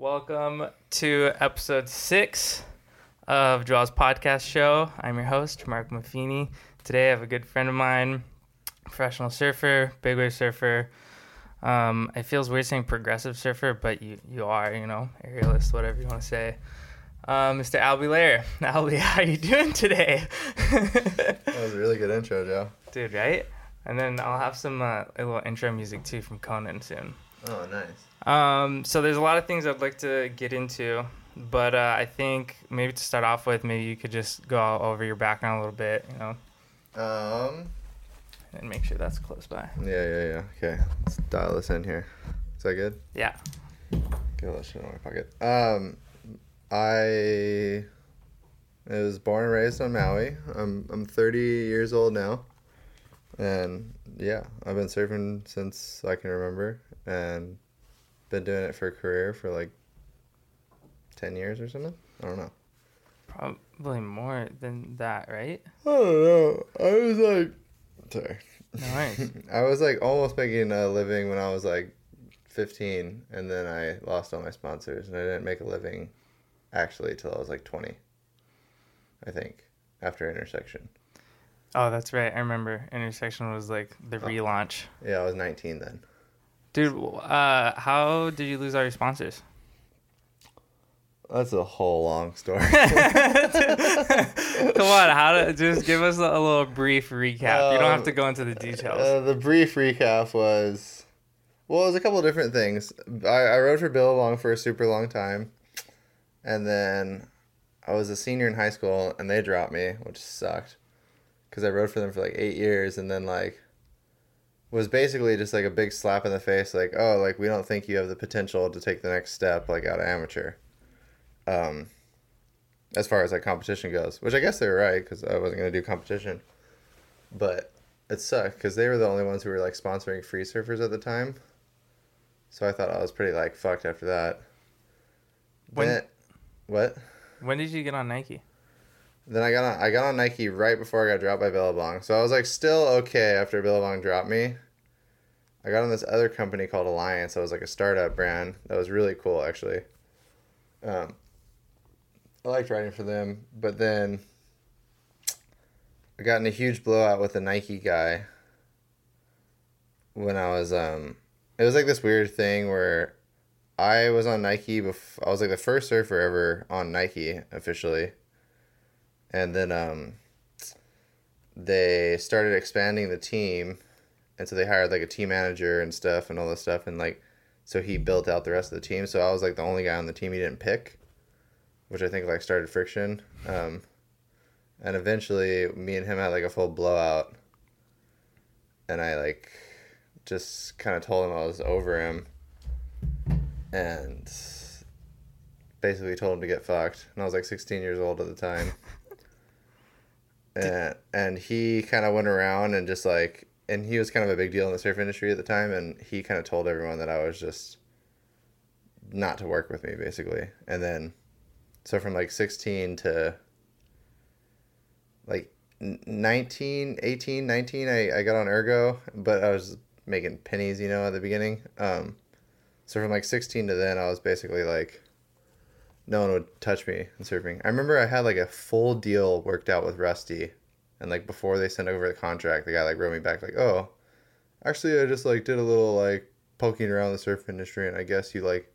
Welcome to episode six of Draws podcast show. I'm your host, Mark Maffini. Today I have a good friend of mine, professional surfer, big wave surfer. Um, it feels weird saying progressive surfer, but you, you are, you know, aerialist, whatever you want to say. Uh, Mr. Albee Layer. Albee, how are you doing today? That was a really good intro, Joe. Dude, right? And then I'll have some uh, a little intro music too from Conan soon. Oh, nice. Um, so there's a lot of things I'd like to get into, but uh, I think maybe to start off with, maybe you could just go over your background a little bit, you know, Um, and make sure that's close by. yeah, yeah, yeah. Okay, let's dial this in here. Is that good? Yeah. Get all that shit in my pocket. Um, I was born and raised on Maui. I'm I'm 30 years old now, and yeah, I've been surfing since I can remember, and been doing it for a career for like 10 years or something. I don't know. Probably more than that, right? I don't know. I was like, sorry. No. I was like almost making a living when I was like 15, and then I lost all my sponsors, and I didn't make a living actually till I was like 20. I think after intersection. Oh, that's right. I remember Intersection was like the relaunch. Yeah, I was 19 then. Dude, uh, how did you lose all your sponsors? That's a whole long story. Come on, how to just give us a, a little brief recap. you don't have to go into the details. Uh, the brief recap was, well, it was a couple of different things. I, I rode for Billabong for a super long time, and then I was a senior in high school, and they dropped me, which sucked, because I rode for them for like eight years, and then like was basically just like a big slap in the face, like, oh, like we don't think you have the potential to take the next step, like out of amateur. Um, as far as like competition goes, which I guess they were right because I wasn't gonna do competition, but it sucked because they were the only ones who were like sponsoring free surfers at the time. So I thought I was pretty like fucked after that. When- Then, what? when did you get on Nike? Then I got on I got on Nike right before I got dropped by Billabong. So I was like still okay after Billabong dropped me. I got on this other company called Alliance. That was like a startup brand. That was really cool actually. Um I liked riding for them, but then I got in a huge blowout with a Nike guy when I was um it was like this weird thing where I was on Nike before I was like the first surfer ever on Nike officially and then um, they started expanding the team, and so they hired like a team manager and stuff and all this stuff, and like so he built out the rest of the team. So I was like the only guy on the team he didn't pick, which I think like started friction. Um, and eventually, me and him had like a full blowout, and I like just kind of told him I was over him, and basically told him to get fucked. And I was like 16 years old at the time. And and he kind of went around and just like and he was kind of a big deal in the surf industry at the time and he kind of told everyone that I was just not to work with me basically. And then so from like 16 to like n- 19 18 19 I, I got on ergo but I was making pennies you know at the beginning. Um so from like 16 to then I was basically like no one would touch me in surfing. I remember I had like a full deal worked out with Rusty, and like before they sent over the contract, the guy like wrote me back like, "Oh, actually, I just like did a little like poking around the surf industry, and I guess you like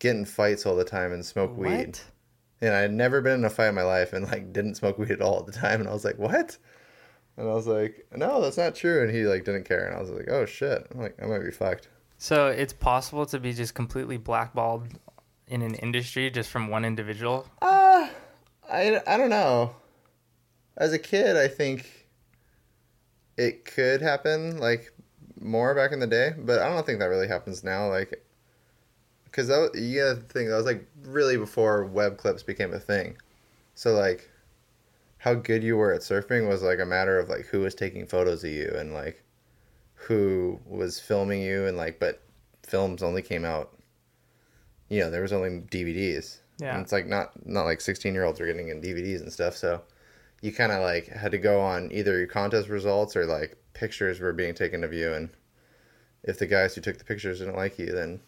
get in fights all the time and smoke weed." And I had never been in a fight in my life, and like didn't smoke weed at all at the time, and I was like, "What?" And I was like, "No, that's not true," and he like didn't care, and I was like, "Oh shit!" I'm like, "I might be fucked." So it's possible to be just completely blackballed in an industry just from one individual. Uh, I, I don't know. As a kid, I think it could happen like more back in the day, but I don't think that really happens now. Like, because that was, you gotta think that was like really before web clips became a thing. So like, how good you were at surfing was like a matter of like who was taking photos of you and like who was filming you and like, but films only came out. You know, there was only DVDs. Yeah. And it's like not not like 16 year olds are getting in DVDs and stuff. So you kind of like had to go on either your contest results or like pictures were being taken of you. And if the guys who took the pictures didn't like you, then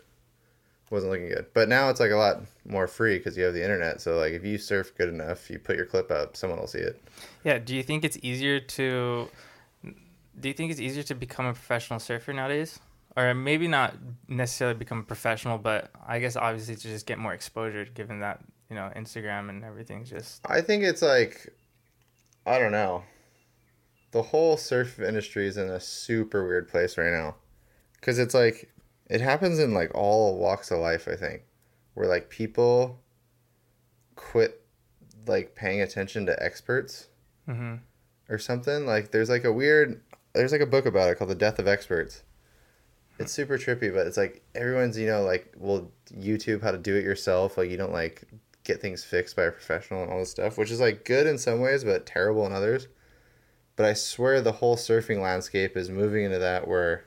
wasn't looking good. But now it's like a lot more free because you have the internet. So like if you surf good enough, you put your clip up, someone will see it. Yeah. Do you think it's easier to? Do you think it's easier to become a professional surfer nowadays, or maybe not necessarily become a professional, but I guess obviously to just get more exposure, given that you know Instagram and everything's just. I think it's like, I don't know. The whole surf industry is in a super weird place right now, because it's like it happens in like all walks of life. I think, where like people quit like paying attention to experts Mm-hmm. or something. Like there's like a weird there's like a book about it called The Death of Experts. It's super trippy, but it's like everyone's, you know, like will YouTube how to do it yourself. Like you don't like get things fixed by a professional and all this stuff, which is like good in some ways, but terrible in others. But I swear the whole surfing landscape is moving into that where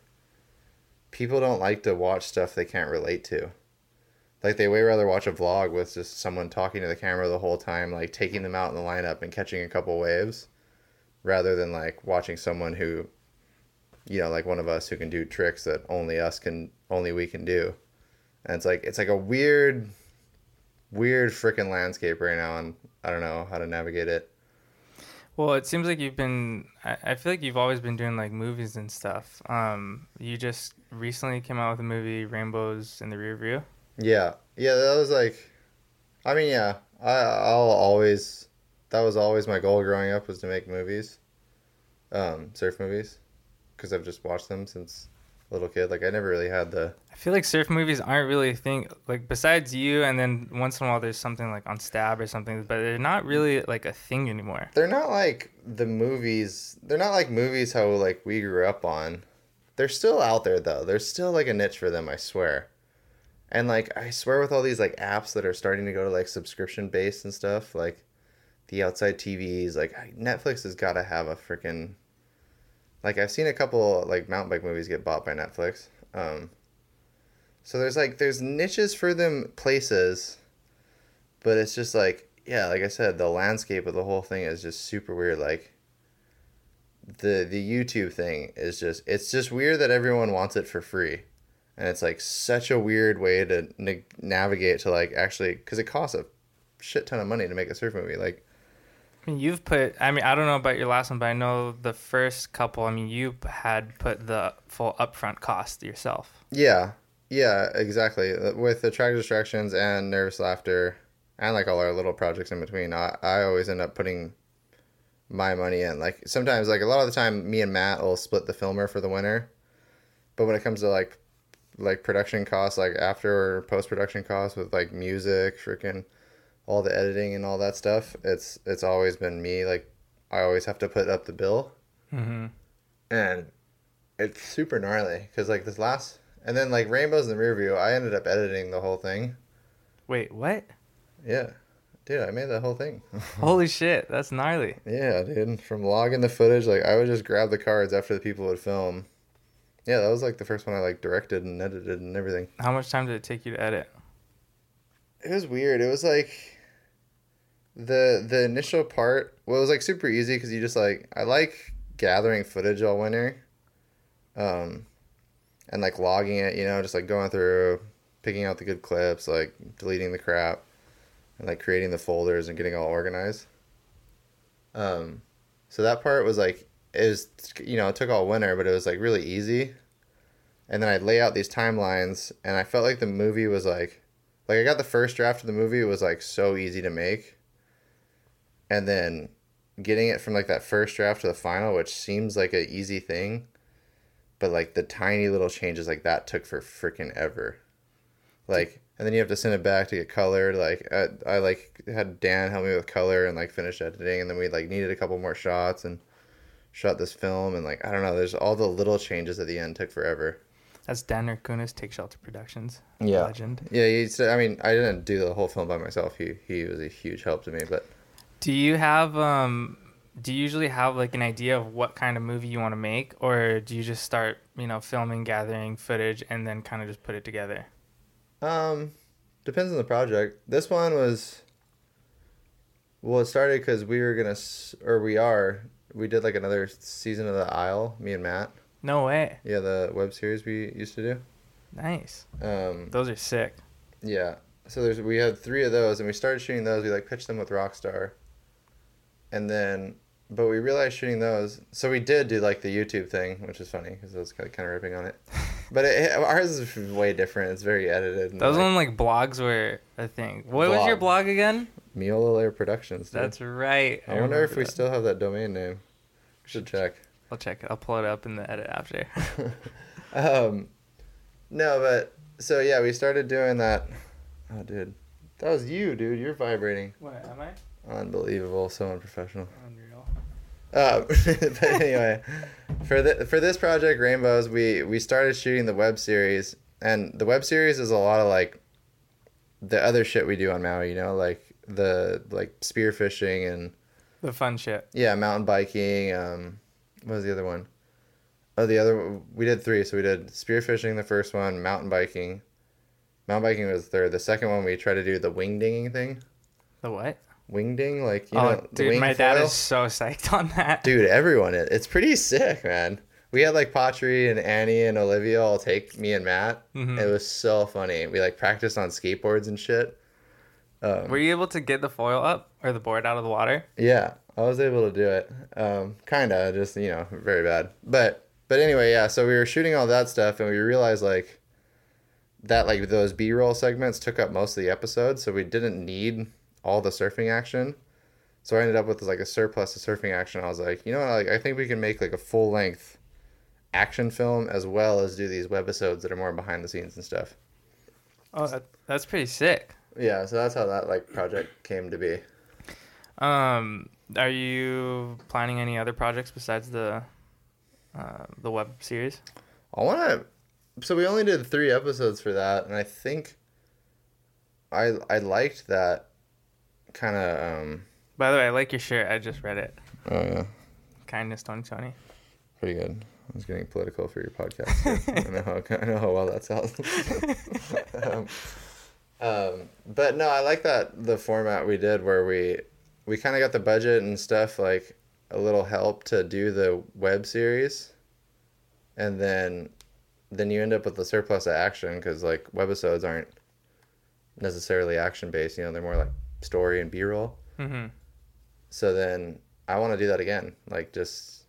people don't like to watch stuff they can't relate to. Like they way rather watch a vlog with just someone talking to the camera the whole time, like taking them out in the lineup and catching a couple waves, rather than like watching someone who, you know, like one of us who can do tricks that only us can, only we can do. And it's like it's like a weird, weird freaking landscape right now, and I don't know how to navigate it. Well, it seems like you've been. I, I feel like you've always been doing like movies and stuff. Um, you just recently came out with a movie, Rainbows in the Rear View. Yeah, yeah, that was like, I mean, yeah, I I'll always, that was always my goal growing up was to make movies, um, surf movies, because I've just watched them since a little kid. Like I never really had the I feel like surf movies aren't really a thing. Like besides you, and then once in a while there's something like on Stab or something, but they're not really like a thing anymore. they're not like the movies. They're not like movies how like we grew up on. They're still out there though. There's still like a niche for them. I swear. And like I swear with all these like apps that are starting to go to like subscription based and stuff, like the outside TVs, like Netflix has got to have a freaking. Like I've seen a couple like mountain bike movies get bought by Netflix. Um, so there's like there's niches for them places, but it's just like yeah, like I said, the landscape of the whole thing is just super weird. Like the the YouTube thing is just it's just weird that everyone wants it for free, and it's like such a weird way to na- navigate to like actually because it costs a shit ton of money to make a surf movie. Like you've put. I mean, I don't know about your last one, but I know the first couple. I mean, you had put the full upfront cost yourself. yeah, yeah, exactly. Uh, with the track distractions and nervous laughter, and like all our little projects in between, I I always end up putting my money in. Like sometimes, like a lot of the time, me and Matt will split the filmer for the winner. But when it comes to like like production costs, like after or post production costs with like music, freaking all the editing and all that stuff, it's it's always been me. Like I always have to put up the bill, Mm-hmm. and it's super gnarly because like this last and then like rainbows in the rear view, I ended up editing the whole thing. Wait, what? Yeah, dude, I made the whole thing. Holy shit, that's gnarly. Yeah, dude. From logging the footage, like I would just grab the cards after the people would film. Yeah, that was like the first one I like directed and edited and everything. How much time did it take you to edit? It was weird. It was like the the initial part. Well, it was like super easy because you just like I like gathering footage all winter, um, and like logging it. You know, just like going through, picking out the good clips, like deleting the crap, and like creating the folders and getting all organized. Um, so that part was like it was you know it took all winter, but it was like really easy. And then I'd lay out these timelines, and I felt like the movie was like like I got the first draft of the movie it was like so easy to make. And then getting it from like that first draft to the final, which seems like an easy thing, but like the tiny little changes like that took for freaking ever. Like and then you have to send it back to get colored. Like I, I like had Dan help me with color and like finish editing, and then we like needed a couple more shots and shot this film and like I don't know. There's all the little changes at the end took forever. That's Dan Narkunis, Take Shelter Productions. Yeah. Legend. Yeah, he said. I mean, I didn't do the whole film by myself. He he was a huge help to me. But Do you have um do you usually have like an idea of what kind of movie you want to make or do you just start, you know, filming, gathering footage and then kind of just put it together? um, depends on the project. This one was. Well, it started because we were gonna, or we are. We did like another season of the Isle. Me and Matt. No way. Yeah, the web series we used to do. Nice. Um, Those are sick. Yeah. So there's we had three of those, and we started shooting those. We like pitched them with Rockstar, and then but we realized shooting those. So we did do like the YouTube thing, which is funny because I was kind of, ripping on it. But it, ours is way different. It's very edited. and, Those like, one like blogs were a thing. What was your Blog. blog again? Meola Layer Productions. Dude. That's right. I wonder if we that. still have that domain name. We should check. I'll check it. I'll pull it up in the edit after. um, no, but so yeah, we started doing that. Oh, dude, that was you, dude. You're vibrating. what am I? Unbelievable. So unprofessional. Unreal. Uh, but anyway, for the for this project, Rainbows, we we started shooting the web series, and the web series is a lot of like the other shit we do on Maui. You know, like the like spearfishing and The fun shit. yeah, mountain biking. Um, what was the other one? Oh, the other we did three. So we did spearfishing, the first one, mountain biking. Mountain biking was the third. The second one we tried to do the wing dinging thing. The what? Wing ding, like you oh, know, dude, my dad foil? is so psyched on that. Dude, everyone, it, it's pretty sick, man. We had like Patri and Annie and Olivia all take me and Matt. Mhm. It was so funny. We like practiced on skateboards and shit. Um, Were you able to get the foil up or the board out of the water? Yeah, I was able to do it. Um, kind of, just you know, very bad. But but anyway, yeah. So we were shooting all that stuff, and we realized like that like those B roll segments took up most of the episode, so we didn't need all the surfing action. So I ended up with like a surplus of surfing action. I was like, you know what? Like I think we can make like a full length action film as well as do these webisodes that are more behind the scenes and stuff. Oh, that, that's pretty sick. Yeah, so that's how that like project came to be. Um, are you planning any other projects besides the uh, the web series? I want to. So we only did three episodes for that, and I think I I liked that kind of. um By the way, I like your shirt. I just read it. Oh yeah, Kindness 2020. pretty good. I was getting political for your podcast. I know how I know how well that sounds. um, um, but no, I like that the format we did where we we kind of got the budget and stuff like a little help to do the web series, and then then you end up with the surplus of action because like webisodes aren't necessarily action based. You know, they're more like story and B roll. hmm So then I want to do that again. Like just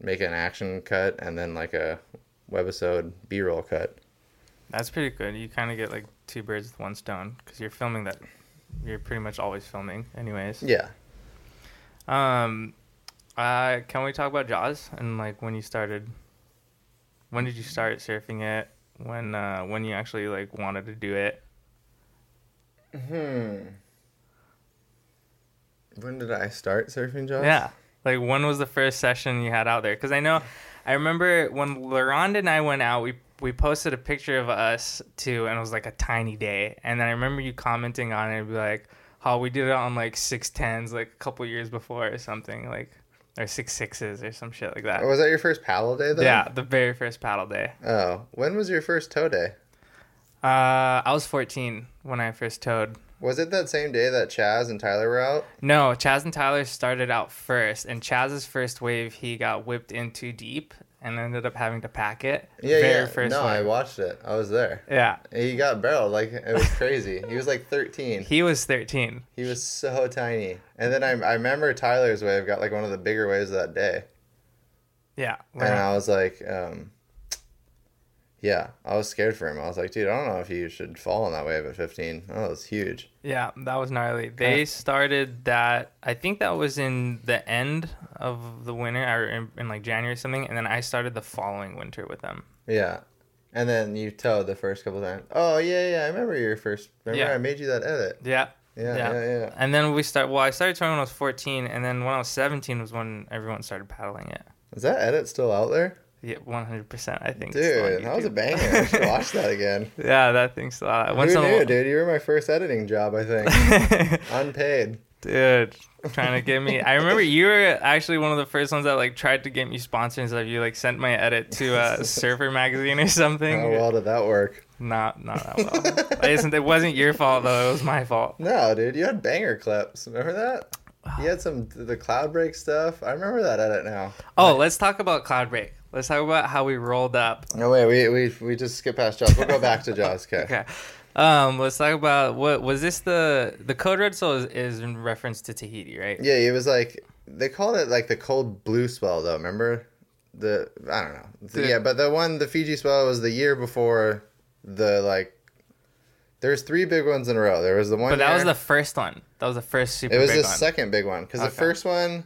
make an action cut and then like a webisode B roll cut. That's pretty good. You kind of get like two birds with one stone because you're filming that. You're pretty much always filming, anyways. Yeah. Um, uh, can we talk about Jaws and like when you started? When did you start surfing it? When uh, when you actually like wanted to do it? Hmm. When did I start surfing Jaws? Yeah. Like when was the first session you had out there? Because I know, I remember when Laronda and I went out, we we posted a picture of us too, and it was like a tiny day. And then I remember you commenting on it and be like, "How we did it on like six tens, like a couple years before or something, like or six sixes or some shit like that." Oh, was that your first paddle day then? Yeah, the very first paddle day. Oh, when was your first tow day? Uh, I was 14 when I first towed. Was it that same day that Chaz and Tyler were out? No, Chaz and Tyler started out first, and Chaz's first wave, he got whipped in too deep and ended up having to pack it. Yeah, Very yeah. First no, I watched it. I was there. Yeah, He got barreled like it was crazy. he was like 13. he was 13. He was so tiny. And then I, I remember Tyler's wave got like one of the bigger waves that day. Yeah, And I was like, um, yeah, I was scared for him. I was like, dude, I don't know if you should fall on that wave at 15. Oh, it was huge. yeah, that was gnarly. They started that. I think that was in the end of the winter, or in, in like January or something, and then I started the following winter with them. Yeah. And then you towed the first couple times. Oh, yeah, yeah. I remember your first. Remember Yeah. I made you that edit. Yeah, Yeah, Yeah. yeah, yeah. and then we start. Well, I started towing when I was 14, and then when I was 17 was when everyone started paddling it. Is that edit still out there? Yeah, 100. percent I think. on Dude, that was a banger. I should watch that again. Yeah, that thing's still out. Uh, Who Once in a knew, dude? You were my first editing job, I think. Unpaid. Dude, trying to get me. I remember you were actually one of the first ones that like tried to get me sponsors. Like you like sent my edit to uh, a Surfer magazine or something. How well did that work? Not not that well. it, it wasn't your fault though. It was my fault. No, dude, you had banger clips. Remember that? You had some the Cloudbreak stuff. I remember that edit now. Oh, let's talk about Cloudbreak. Let's talk about how we rolled up. No way, we we we just skip past Jaws. We'll go back to Jaws. Okay. Okay. Um, let's talk about what was this the the code red swell is, is in reference to Tahiti, right? Yeah, it was like they called it like the cold blue swell though. Remember the I don't know. The- yeah, but the one the Fiji swell was the year before the like. There's three big ones in a row. There was the one. But that was the first one. That was the first super It was the one. second big one because the first one,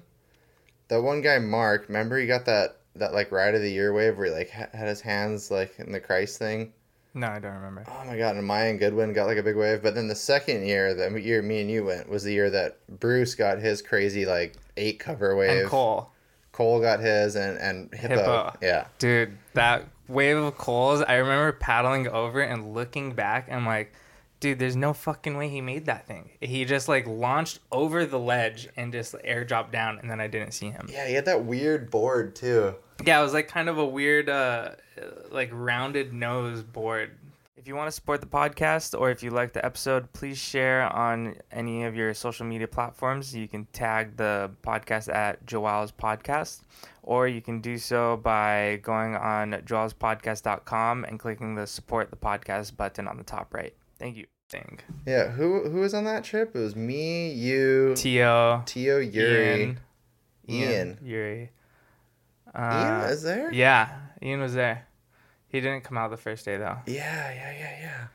that one guy Mark. Remember he got that that like ride of the year wave where he like ha- had his hands like in the Christ thing. no, I don't remember. Oh my god! And Maya and Goodwin got like a big wave. But then the second year, the year me and you went was the year that Bruce got his crazy like eight cover wave. And Cole, Cole got his and and Hippo. Hippo. Yeah. dude, that wave of Cole's. I remember paddling over and looking back. and like, dude, there's no fucking way he made that thing. He just like launched over the ledge and just airdropped down, and then I didn't see him. Yeah, he had that weird board too. Yeah, it was like kind of a weird, uh, like rounded nose board. If you want to support the podcast or if you like the episode, please share on any of your social media platforms. You can tag the podcast at Joel's Podcast, or you can do so by going on joelspodcast.com and clicking the support the podcast button on the top right. Thank you. Thing. Yeah. Who who was on that trip? It was me, you, Tio, Tio, Yuri, Ian, Ian. Yuri. Ian Uh, was there. Yeah, Ian was there. He didn't come out the first day though. Yeah, yeah, yeah,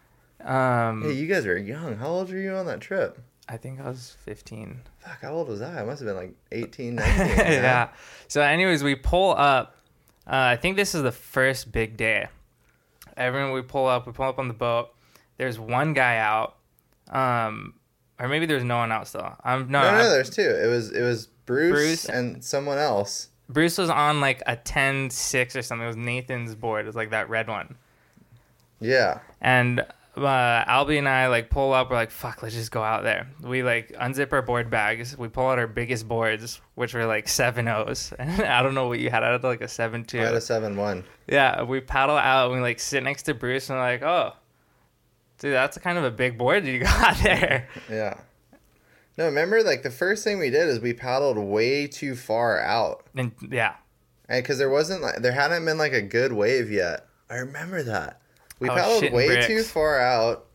yeah. Um, Hey, you guys were young. How old were you on that trip? I think I was 15. Fuck, how old was I? I must have been like 18, 19. man. yeah. So, anyways, we pull up. Uh, I think this is the first big day. Everyone, we pull up. We pull up on the boat. There's one guy out, um, or maybe there's no one out still. I'm no. No, no, I- there's two. It was it was Bruce, Bruce- and someone else. Bruce was on like a 10-6 or something. It was Nathan's board. It was like that red one. Yeah. And uh, Albee and I like pull up. We're like, "Fuck, let's just go out there." We like unzip our board bags. We pull out our biggest boards, which were like seven O's. And I don't know what you had. I had like a seven two. I had a seven one. Yeah, we paddle out and we like sit next to Bruce and we're like, "Oh, dude, that's kind of a big board you got there." Yeah. No, remember like the first thing we did is we paddled way too far out. And yeah, And because there wasn't like there hadn't been like a good wave yet. I remember that. We Oh, paddled way bricks. too far out.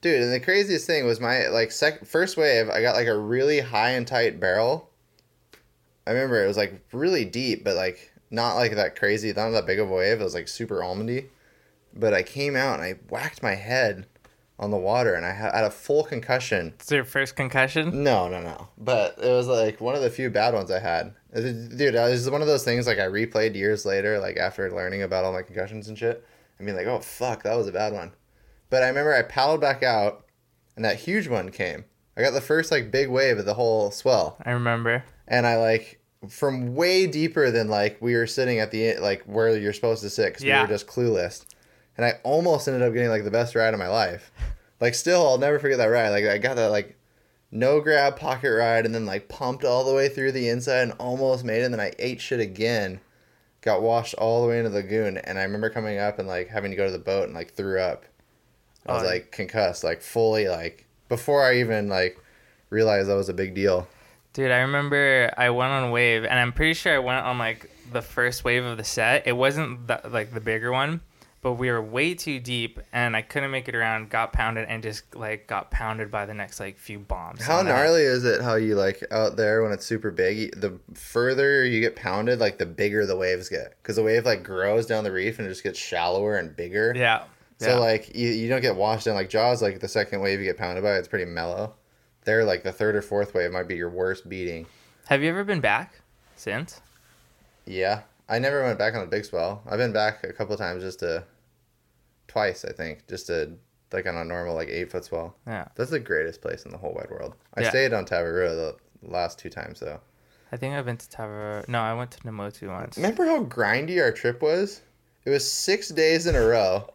Dude, and the craziest thing was my like sec- first wave, I got like a really high and tight barrel. I remember it was like really deep, but like not like that crazy, not that big of a wave. It was like super almondy. But I came out and I whacked my head on the water and I had a full concussion. it's your first concussion. No, no, no. But it was like one of the few bad ones I had. Dude, uh, it was one of those things like I replayed years later, like after learning about all my concussions and shit. I mean, like, oh fuck, that was a bad one. But I remember I paddled back out, and that huge one came. I got the first like big wave of the whole swell, I remember. and I like from way deeper than like we were sitting at the like where you're supposed to sit because Yeah. we were just clueless. And I almost ended up getting like the best ride of my life. Like still, I'll never forget that ride. Like I got that like no grab pocket ride and then like pumped all the way through the inside and almost made it. And then I ate shit again, got washed all the way into the lagoon. And I remember coming up and like having to go to the boat and like threw up. I was Oh. like concussed, like fully like before I even like realized that was a big deal. Dude, I remember I went on wave, and I'm pretty sure I went on like the first wave of the set. It wasn't the, like the bigger one, but we were way too deep, and I couldn't make it around. Got pounded, and just like got pounded by the next like few bombs. How gnarly is it how you like out there when it's super big? The further you get pounded, like the bigger the waves get, because the wave like grows down the reef and it just gets shallower and bigger. Yeah. So yeah. like you, you don't get washed in like Jaws. Like the second wave you get pounded by, it's pretty mellow. There, like the third or fourth wave might be your worst beating. Have you ever been back since? Yeah, I never went back on a big swell. I've been back a couple times just to, twice I think, just to like on a normal like eight foot swell. Yeah. That's the greatest place in the whole wide world. I Yeah. stayed on Tavarua the last two times though. I think I've been to Tavarua. No, I went to Namotu once. Remember how grindy our trip was? It was six days in a row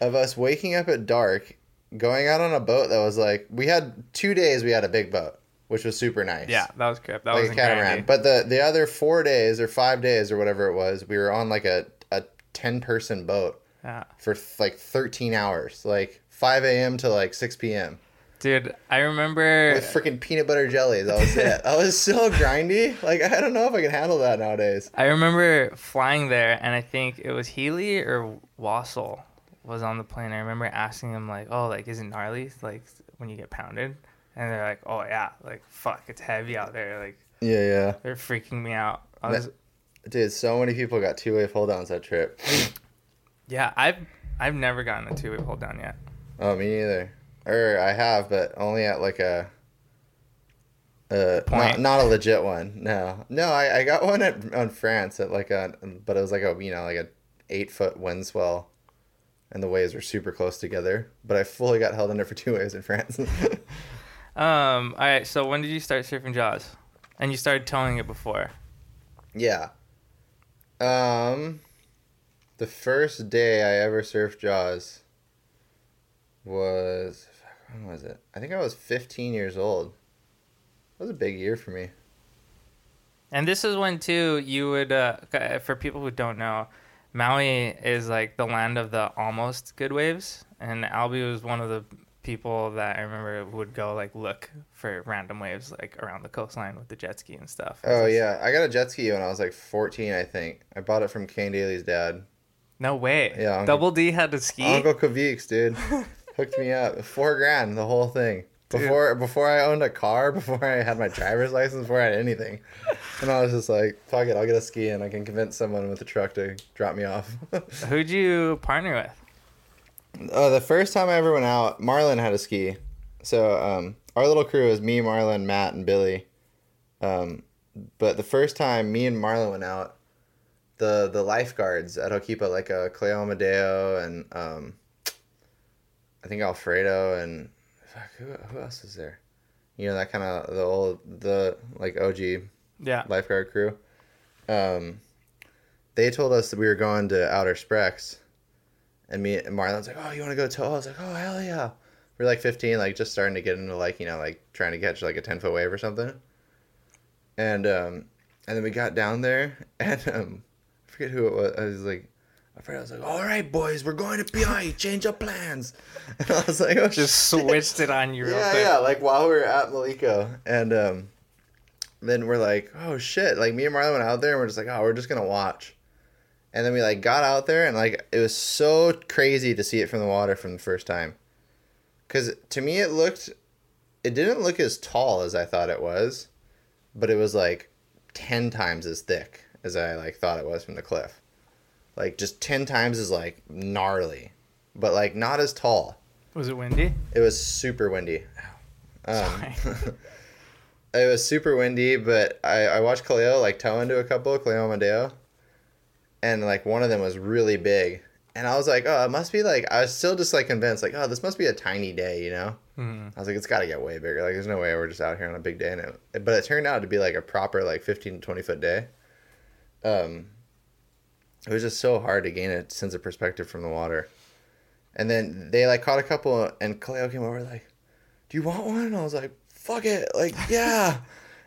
of us waking up at dark, going out on a boat that was like we had two days. We had a big boat, which was super nice. Yeah, that was crap. That like was a catamaran. But the the other four days or five days or whatever it was, we were on like a a ten person boat Yeah. for like thirteen hours, like five a.m. to like six p.m. Dude, I remember. with freaking peanut butter jelly. That was it. I was so grindy. Like I don't know if I can handle that nowadays. I remember flying there, and I think it was Healey or Wassel. was on the plane, I remember asking them like, "Oh, like is it gnarly? Like when you get pounded?" And they're like, "Oh yeah, like fuck, it's heavy out there." Like Yeah, yeah. they're freaking me out. I was, Dude, so many people got two way pull downs that trip. Yeah, I've I've never gotten a two way hold down yet. Oh, me neither. Or I have, but only at like a. Uh, not, not a legit one. No, no. I, I got one at on France at like a, but it was like a you know like a eight foot wind swell, and the waves were super close together. But I fully got held under for two waves in France. Um, all right. So when did you start surfing Jaws? And you started towing it before. yeah. Um, the first day I ever surfed Jaws was when was it? I think I was 15 years old. That was a big year for me. And this is when too you would uh, for people who don't know, Maui is like the land of the almost good waves, and Albie was one of the people that I remember would go like look for random waves like around the coastline with the jet ski and stuff. Oh yeah, I got a jet ski when I was like 14, I think. I bought it from Kane Daly's dad. No way. Yeah, Uncle- Double D had to ski. Uncle Kavix, dude, hooked me up. Four grand, the whole thing. Before before I owned a car, before I had my driver's license, before I had anything, and I was just like, "Fuck it, I'll get a ski and I can convince someone with a truck to drop me off." Who'd you partner with? Oh, the first time I ever went out, Marlon had a ski. So um, our little crew was me, Marlon, Matt, and Billy. Um, but the first time me and Marlon went out, the the lifeguards at Ho'okipa, like uh, Kaleo Amadeo and um, I think Alfredo and fuck, who, who else is there? You know that kind of the old the like OG Yeah. lifeguard crew. Um, they told us that we were going to Outer Sprecks, and me and Marlon's like, "Oh, you want to go tow?" I was like, "Oh, hell yeah!" We're like 15, like just starting to get into like you know like trying to catch like a 10 foot wave or something. And um, and then we got down there, and um, forget who it was. I was like, I forget. I was like, "All right, boys, we're going to PI. Change up plans." And I was like, "Oh, Just shit." switched it on you real yeah, quick. yeah, like while we were at Maliko, and um, then we're like, oh shit! Like me and Marlon went out there, and we're just like, oh, we're just gonna watch. And then we like got out there, and like it was so crazy to see it from the water from the first time. Cause to me, it looked, it didn't look as tall as I thought it was, but it was like ten times as thick as I like thought it was from the cliff. Like just ten times as like gnarly, but like not as tall. Was it windy? It was super windy. Um, Sorry. it was super windy, but I, I watched Kaleo like tow into a couple, Kaleo Amadeo, and like one of them was really big. And I was like, oh, it must be like, I was still just like convinced, like, oh, this must be a tiny day, you know? Mhm. I was like, it's got to get way bigger. Like, there's no way we're just out here on a big day. And it, but it turned out to be like a proper, like, 15 to 20 foot day. Um, it was just so hard to gain a sense of perspective from the water. And then they like caught a couple, and Kaleo came over, like, do you want one? And I was like, fuck it. Like, yeah.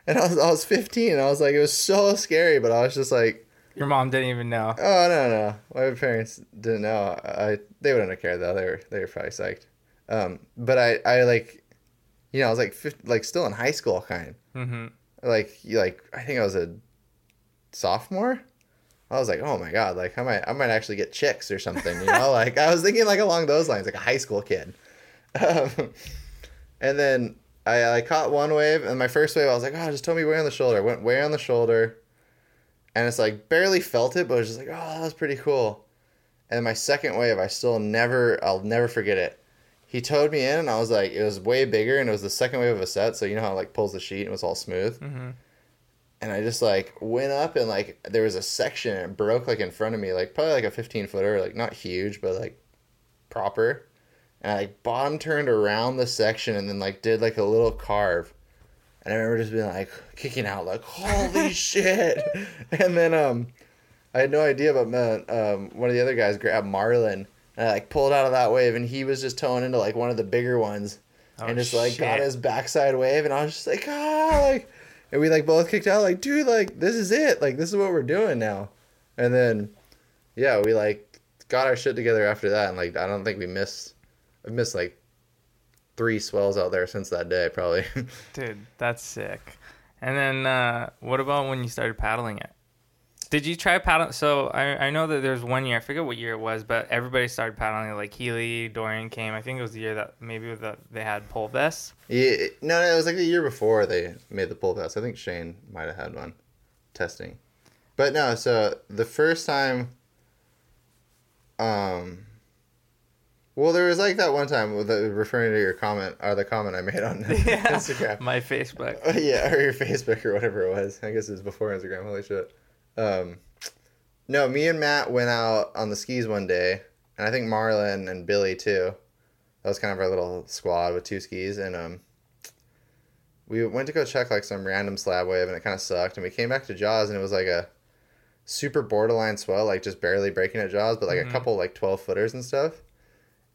and I was, I was 15. And I was like, it was so scary, but I was just like, Your mom didn't even know. Oh no no, my parents didn't know. I they wouldn't have cared though. They were they were probably psyched. Um, but I I like, you know, I was like 50, like still in high school kind. hmm Like you like I think I was a sophomore. I was like, oh my god, like I might I might actually get chicks or something. You know, like I was thinking like along those lines, like a high school kid. Um, and then I, I caught one wave, and my first wave I was like, oh, just told me way on the shoulder. I went way on the shoulder and it's like barely felt it, but it was just like, oh, that was pretty cool. And my second wave, I still never, I'll never forget it. He towed me in, and I was like, it was way bigger, and it was the second wave of a set, so you know how it like pulls the sheet and it was all smooth. hmm And I just like went up, and like there was a section, and it broke like in front of me, like probably like a 15 footer, like not huge, but like proper. And I like bottom turned around the section, and then like did like a little carve. And I remember just being like kicking out, like holy shit! And then um, I had no idea, but man, um, one of the other guys grabbed Marlon and I like pulled out of that wave, and he was just towing into like one of the bigger ones, Oh, and just like got his backside wave, and I was just like ah, like, and we like both kicked out, like dude, like this is it, like this is what we're doing now, and then, yeah, we like got our shit together after that, and like I don't think we missed, I missed like three swells out there since that day, probably. Dude, that's sick. And then uh, what about when you started paddling it? Did you try paddling? So I, I know that there's one year, I forget what year it was, but everybody started paddling. Like Healey, Dorian came. I think it was the year that maybe the, they had pull vests. Yeah, no, no, it was like the year before they made the pull vest. I think Shane might have had one testing. But no, so the first time um well there was like that one time with the, referring to your comment or the comment I made on Yeah. Instagram. My Facebook. yeah, or your Facebook or whatever it was. I guess it was before Instagram. Holy shit. Um, no, me and Matt went out on the skis one day, and I think Marlon and Billy too. That was kind of our little squad with two skis, and um, we went to go check like some random slab wave, and it kind of sucked. And we came back to Jaws, and it was like a super borderline swell, like just barely breaking at Jaws, but like Mhm. a couple like twelve footers and stuff.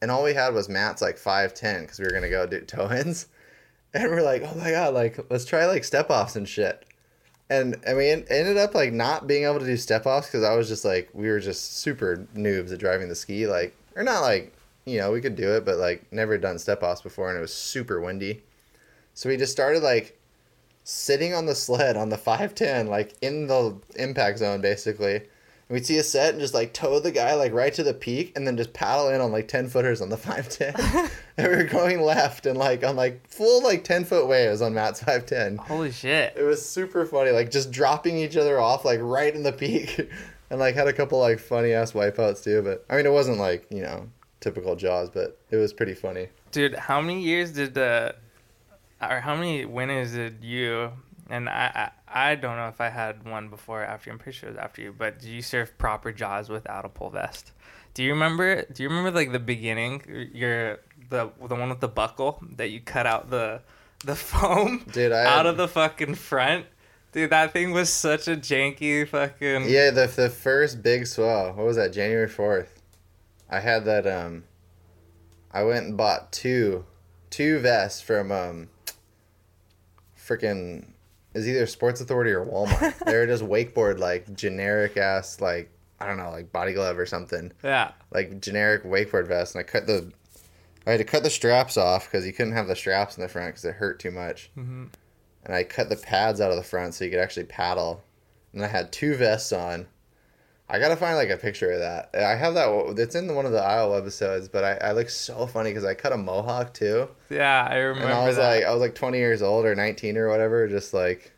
And all we had was Matt's like five ten because we were gonna go do tow ins. And we're like, oh my god, like let's try like step offs and shit. And I mean, en- ended up like not being able to do step offs because I was just like we were just super noobs at driving the ski, like or not like you know we could do it, but like never done step offs before, and it was super windy. So we just started like sitting on the sled on the five ten, like in the impact zone basically. We'd see a set and just like tow the guy like right to the peak and then just paddle in on like ten footers on the five ten. and we were going left and like on like full like ten foot waves on Matt's five ten. Holy shit. It was super funny, like just dropping each other off like right in the peak, and like had a couple like funny ass wipeouts too. But I mean, it wasn't like you know typical Jaws, but it was pretty funny. Dude, how many years did the, or how many winners did you, and I, I, I don't know if I had one before or after you, I'm pretty sure it was after you, but did you surf proper jaws without a pull vest? Do you remember, do you remember like the beginning, your, the, the one with the buckle that you cut out the, the foam Dude, I out had- of the fucking front? Dude, that thing was such a janky fucking. Yeah, the the first big swell. What was that? January fourth. I had that. Um, I went and bought two, two vests from um. Freaking, is either Sports Authority or Walmart. they were just wakeboard like generic ass like I don't know like body glove or something Yeah. like generic wakeboard vest, and I cut the. I had to cut the straps off because you couldn't have the straps in the front because it hurt too much hmm and I cut the pads out of the front so you could actually paddle. And I had two vests on. I gotta find like a picture of that. I have that. It's in one of the Isle episodes, but I, I look so funny because I cut a mohawk too, Yeah, I remember and I was that. like, I was like 20 years old or 19 or whatever, just like,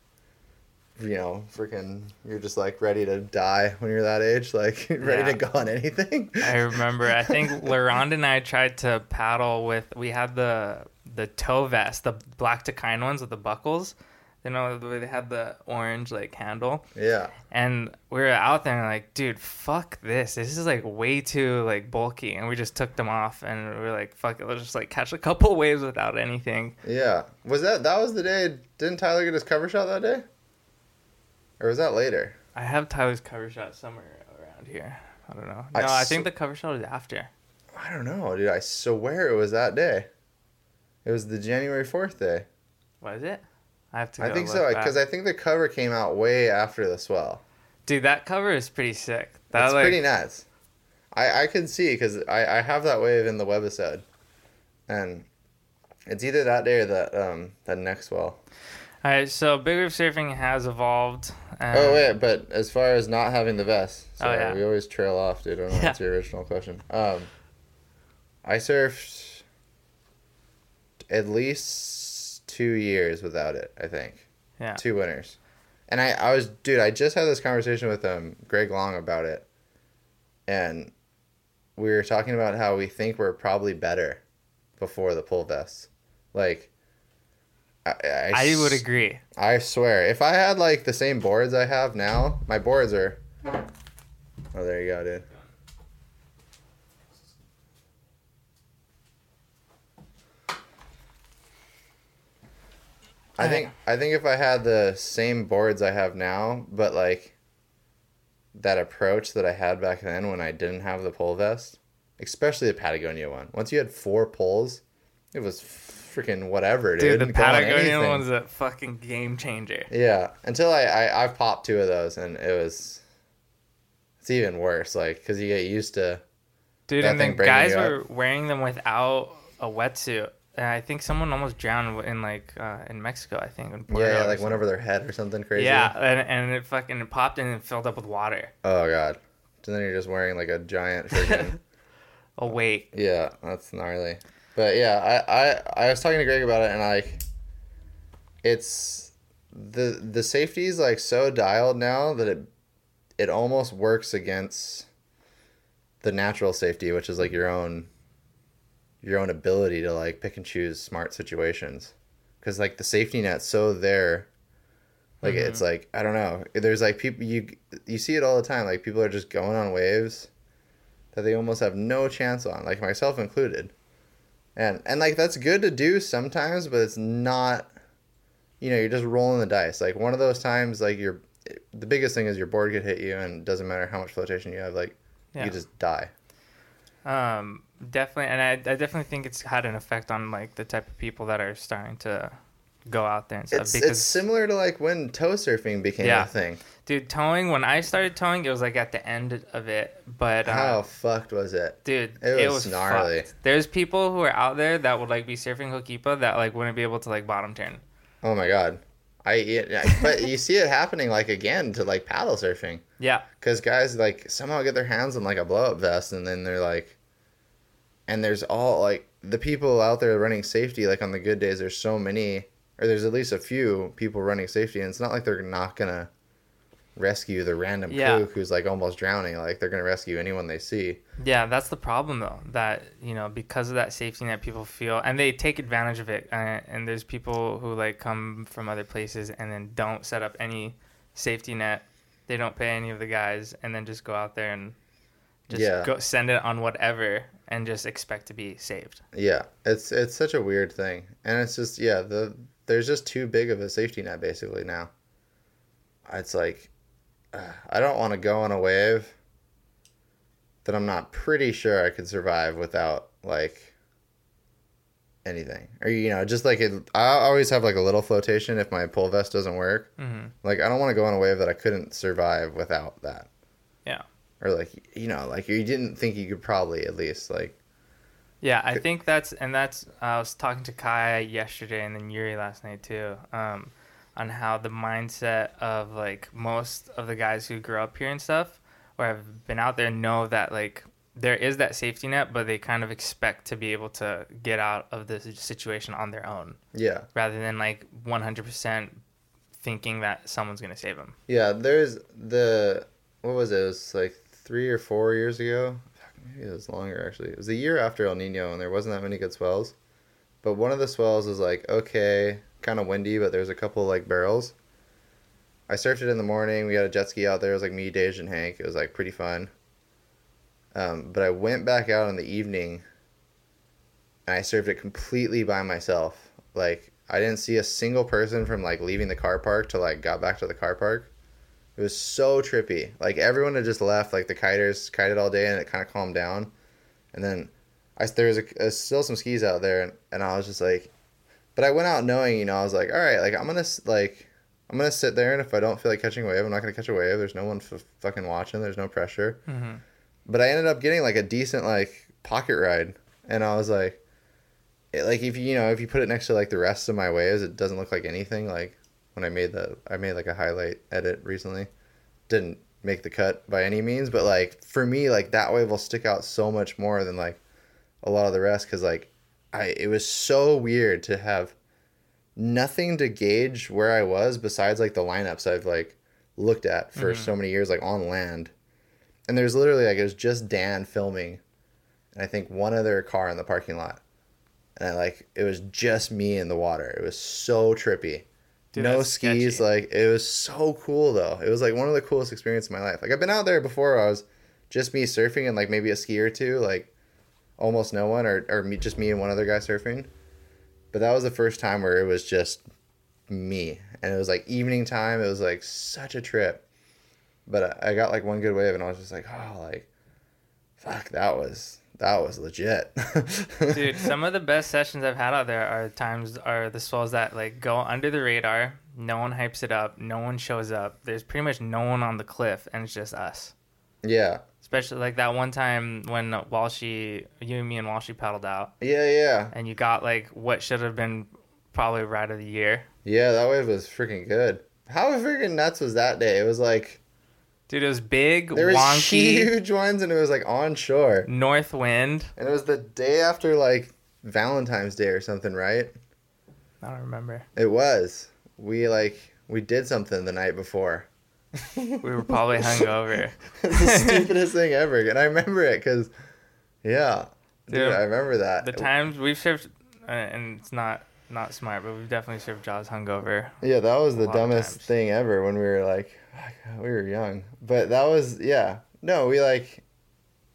you know, freaking, you're just like ready to die when you're that age, like ready Yeah. to go on anything. I remember. I think Laronde and I tried to paddle with. We had the the tow vest, the black Dakine ones with the buckles. You know, the way they had the orange like handle, yeah, and we were out there and like, dude, fuck this. This is like way too like bulky, and we just took them off, and we were like, fuck it, let's just like catch a couple waves without anything. yeah. Was that that was the day? Didn't Tyler get his cover shot that day? Or was that later? I have Tyler's cover shot somewhere around here. I don't know. I No, I, s- think the cover shot was after. I don't know, dude. I swear it was that day. It was the January 4th day. Was it? I have to. I think so, because I think the cover came out way after the swell. Dude, that cover is pretty sick. That's like, pretty nuts. I, I can see, because I, I have that wave in the webisode. And it's either that day or that, um, that next swell. All right, so big wave surfing has evolved. And oh, wait, but as far as not having the vest. Oh, yeah. we always trail off, dude. I don't know Yeah. what's your original question. Um, I surfed at least two years without it, I think. Yeah. two winners. And I, I was, dude, I just had this conversation with um Greg Long about it, and we were talking about how we think we're probably better before the pull vests. Like, I, I, I would agree. I swear, if I had like the same boards I have now, my boards are. Oh, there you go, dude. I think I think if I had the same boards I have now, but like that approach that I had back then when I didn't have the pull vest, especially the Patagonia one. Once you had four poles, it was freaking whatever, dude. Dude, the Go on Patagonia one's a fucking game changer. Yeah, until I, I I popped two of those and it was it's even worse like because you get used to Dude, That and thing then guys were wearing them without a wetsuit. And I think someone almost drowned in like uh, in Mexico. I think. In Puerto Yeah, yeah, like went over their head or something crazy. Yeah, and, and it fucking popped in and it filled up with water. Oh god. And then you're just wearing like a giant freaking. Oh wait. yeah, that's gnarly. But yeah, I, I I was talking to Greg about it and like, it's the the safety is like so dialed now that it it almost works against the natural safety, which is like your own your own ability to like pick and choose smart situations. Because like the safety net's so there. Like it's like i don't know. There's like people you you see it all the time. Like people are just going on waves that they almost have no chance on like myself included. And and like that's good to do sometimes but it's not you know you're just rolling the dice. Like one of those times like you're the biggest thing is your board could hit you and it doesn't matter how much flotation you have like Yeah. you just die. Um, definitely, and I, I definitely think it's had an effect on like the type of people that are starting to go out there and stuff. it's, because, it's similar to like when tow surfing became Yeah. a thing dude, towing. When I started towing, it was like at the end of it, but how um, fucked was it dude, It it was was, gnarly. fucked. There's people who are out there that would like be surfing Ho'okipa that like wouldn't be able to like bottom turn. Oh my god. I yeah, but you see it happening like again to like paddle surfing Yeah, cuz guys like somehow get their hands on like a blow up vest and then they're like and there's all like the people out there running safety like on the good days there's so many or there's at least a few people running safety and it's not like they're not going to rescue the random Yeah. kook who's like almost drowning like they're going to rescue anyone they see. Yeah, that's the problem though. That you know, because of that safety net, people feel and they take advantage of it. Uh, and there's people who like come from other places and then don't set up any safety net. They don't pay any of the guys, and then just go out there and just Yeah. go send it on whatever and just expect to be saved. Yeah, it's it's such a weird thing, and it's just yeah the there's just too big of a safety net basically now. It's like uh, I don't want to go on a wave that I'm not pretty sure I could survive without like anything, or you know, just like it. I always have like a little flotation if my pull vest doesn't work. hmm Like I don't want to go on a wave that I couldn't survive without that. Yeah. Or like you know, like you didn't think you could probably at least like Yeah, I think that's and that's. I was talking to Kai yesterday and then Yuri last night too, um, on how the mindset of like most of the guys who grew up here and stuff, or have been out there, know that like there is that safety net, but they kind of expect to be able to get out of this situation on their own, yeah. rather than like one hundred percent thinking that someone's gonna save them. Yeah, there's the what was it? It was like three or four years ago. Maybe it was longer actually. It was a year after El Nino, and there wasn't that many good swells. But one of the swells was like okay, kind of windy, but there's a couple like barrels. I surfed it in the morning. We had a jet ski out there. It was like me, Dage, and Hank. It was like pretty fun. Um, but I went back out in the evening, and I surfed it completely by myself. Like I didn't see a single person from like leaving the car park to like got back to the car park. It was so trippy. Like everyone had just left. Like the kiters kited all day, and it kind of calmed down. And then I there was a, uh, still some skis out there, and, and I was just like, but I went out knowing, you know, I was like, all right, like I'm gonna like I'm gonna sit there, and if I don't feel like catching a wave, I'm not gonna catch a wave. There's no one f- fucking watching. There's no pressure. Mm-hmm. But I ended up getting like a decent like pocket ride, and I was like, it, like if you you know if you put it next to like the rest of my waves, it doesn't look like anything. Like when I made the I made like a highlight edit recently, didn't make the cut by any means, but like for me like that wave will stick out so much more than like a lot of the rest because like I it was so weird to have nothing to gauge where I was besides like the lineups I've like looked at for Mhm. so many years like on land. And there's literally like it was just Dan filming and I think one other car in the parking lot. And I like it was just me in the water. It was so trippy. Dude, no skis, sketchy. like it was so cool though. It was like one of the coolest experiences of my life. Like I've been out there before I was just me surfing and like maybe a ski or two, like almost no one or, or me just me and one other guy surfing. But that was the first time where it was just me. And it was like evening time. It was like such a trip. But I I got like one good wave and I was just like, oh like fuck, that was that was legit. Dude, some of the best sessions I've had out there are times are the swells that like go under the radar. No one hypes it up. No one shows up. There's pretty much no one on the cliff, and it's just us. yeah. Especially like that one time when Walshy, you and me and Walshy paddled out, Yeah, yeah. and you got like what should have been probably ride of the year. Yeah, that wave was freaking good. How freaking nuts was that day? It was like Dude, it was big, there was wonky, huge ones and it was like on shore. north wind. And it was the day after like Valentine's Day or something, right? I don't remember. It was. We like we did something the night before. We were probably hungover. it's the stupidest thing ever, and I remember it because, yeah, dude, Dude, I remember that. The times we've served, uh, and it's not not smart, but we've definitely served Jaws hungover. Yeah, that was the dumbest thing ever when we were like, we were young. But that was yeah. No, we like,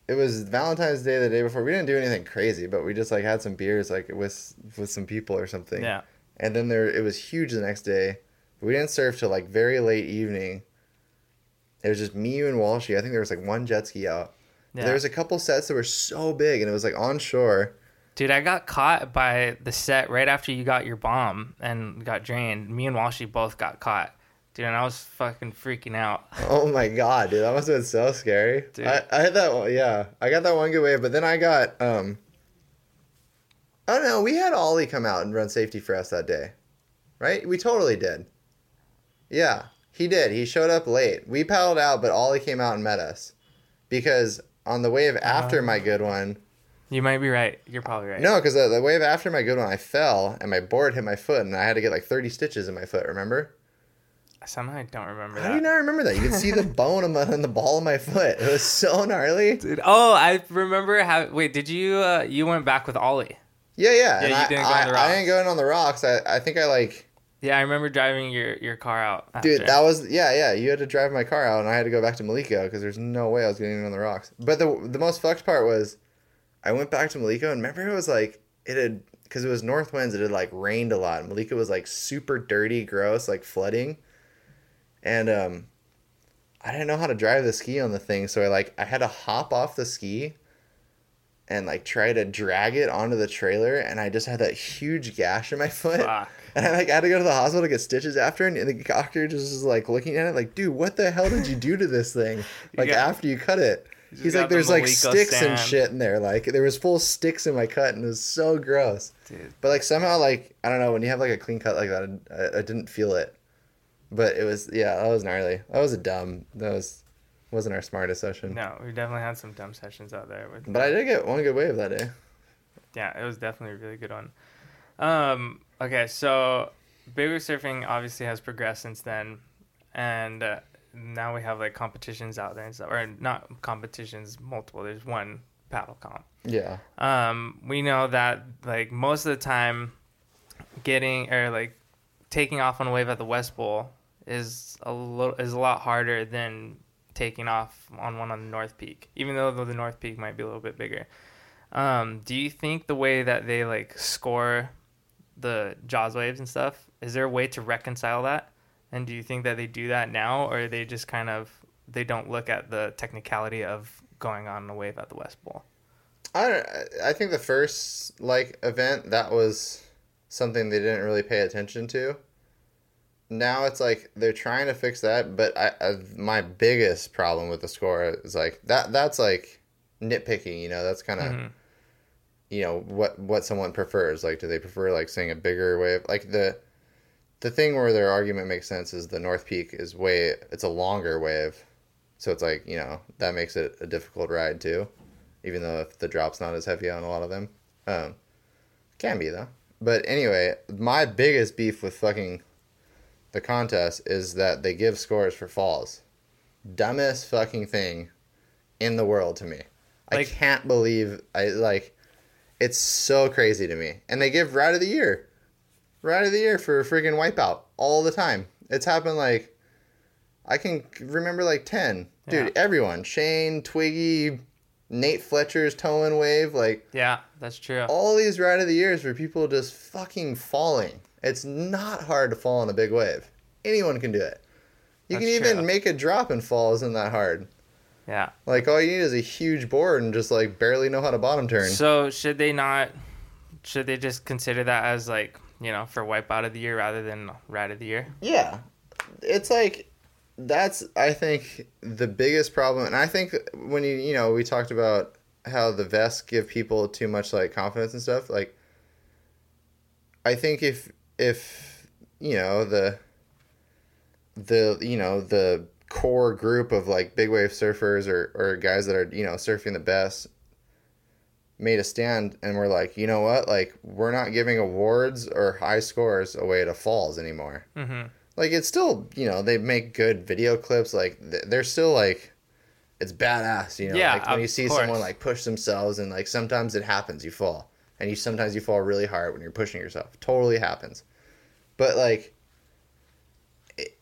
it was Valentine's Day the day before. We didn't do anything crazy, but we just like had some beers like with with some people or something. Yeah. And then there it was huge the next day. We didn't surf till like very late evening. It was just me, you, and Walshy. I think there was like one jet ski out. Yeah. There was a couple sets that were so big, and it was like on shore. Dude, I got caught by the set right after you got your bomb and got drained. Me and Walshy both got caught. Dude, and I was fucking freaking out. Oh my god, dude, that must have been so scary. Dude. I, I had that one, yeah. I got that one good wave, but then I got um Oh no, we had Ollie come out and run safety for us that day. Right? We totally did. Yeah, he did. He showed up late. We paddled out, but Ollie came out and met us. Because on the wave after Oh. my good one, You might be right. You're probably right. no, because the, the wave after my good one, I fell and my board hit my foot, and I had to get like 30 stitches in my foot, remember? Somehow I don't remember How that. do you not remember that? You could see the bone on the, on the ball of my foot. It was so gnarly. Dude, oh, I remember how. Wait, did you? Uh, you went back with Ollie? Yeah, yeah. and you I, didn't go on the I rocks. didn't go in on the rocks. I, I think I like, Yeah, I remember driving your your car out. dude, after. that was yeah, yeah. You had to drive my car out, and I had to go back to Maliko because there's no way I was getting in on the rocks. But the the most fucked part was, I went back to Maliko, and remember it was like it had because it was north winds. It had like rained a lot. Maliko was like super dirty, gross, like flooding, and um, I didn't know how to drive the ski on the thing, so I like I had to hop off the ski. And like try to drag it onto the trailer, and I just had that huge gash in my foot. Fuck. And I like had to go to the hospital to get stitches after, and the doctor just was like looking at it, like, "Dude, what the hell did you do to this thing? Like got- after you cut it?" just He's like, the "There's like sticks and shit in there. Like there was full sticks in my cut, and it was so gross." Dude. But like somehow, like I don't know, when you have like a clean cut like that, I, I didn't feel it. But it was yeah, that was gnarly. That was a dumb. That was wasn't our smartest session. No, we definitely had some dumb sessions out there. But I did get one good wave that day. yeah, it was definitely a really good one. Um, okay, so big wave surfing obviously has progressed since then, and uh, now we have like competitions out there and stuff, or not competitions, multiple. There's one paddle comp. Yeah. um, we know that like most of the time getting or like taking off on a wave at the West Bowl is a little is a lot harder than taking off on one on the North Peak, even though the North Peak might be a little bit bigger. Um, do you think the way that they like score the Jaws waves and stuff is there a way to reconcile that? And do you think that they do that now, or they just kind of they don't look at the technicality of going on a wave at the West Bowl? I I think the first like event that was something they didn't really pay attention to. Now it's like they're trying to fix that, but I, I my biggest problem with the score is like that that's like nitpicking, you know, that's kind of Mhm. you know what what someone prefers. Like do they prefer like saying a bigger wave? Like the the thing where their argument makes sense is the North Peak is way it's a longer wave. So it's like, you know, that makes it a difficult ride too even though if the drop's not as heavy on a lot of them. Um, can be though. But anyway, my biggest beef with fucking the contest is that they give scores for falls. Dumbest fucking thing in the world to me. I can't believe I like. It's so crazy to me, and they give ride of the year, ride of the year for a freaking wipeout all the time. It's happened like, I can remember like ten, dude. Yeah. Everyone, Shane, Twiggy, Nate Fletcher's towing wave, like Yeah, that's true. all these ride of the years where people just fucking falling. It's not hard to fall on a big wave. Anyone can do it. You That's can even true. make a drop and fall isn't that hard. Yeah. Like all you need is a huge board and just like barely know how to bottom turn. So should they not? Should they just consider that as like you know for wipeout of the year rather than ride of the year? Yeah. It's like that's I think the biggest problem, and I think when you you know we talked about how the vests give people too much like confidence and stuff. Like, I think if if you know the the you know the core group of like big wave surfers or or guys that are you know surfing the best made a stand and we're like, you know what? Like, we're not giving awards or high scores away to falls anymore. Mm-hmm. Like, it's still, you know, they make good video clips. Like, they're still like, it's badass, you know. Yeah, like when you see course. someone like push themselves and like sometimes it happens, you fall, and you sometimes you fall really hard when you're pushing yourself. Totally happens, but like. it-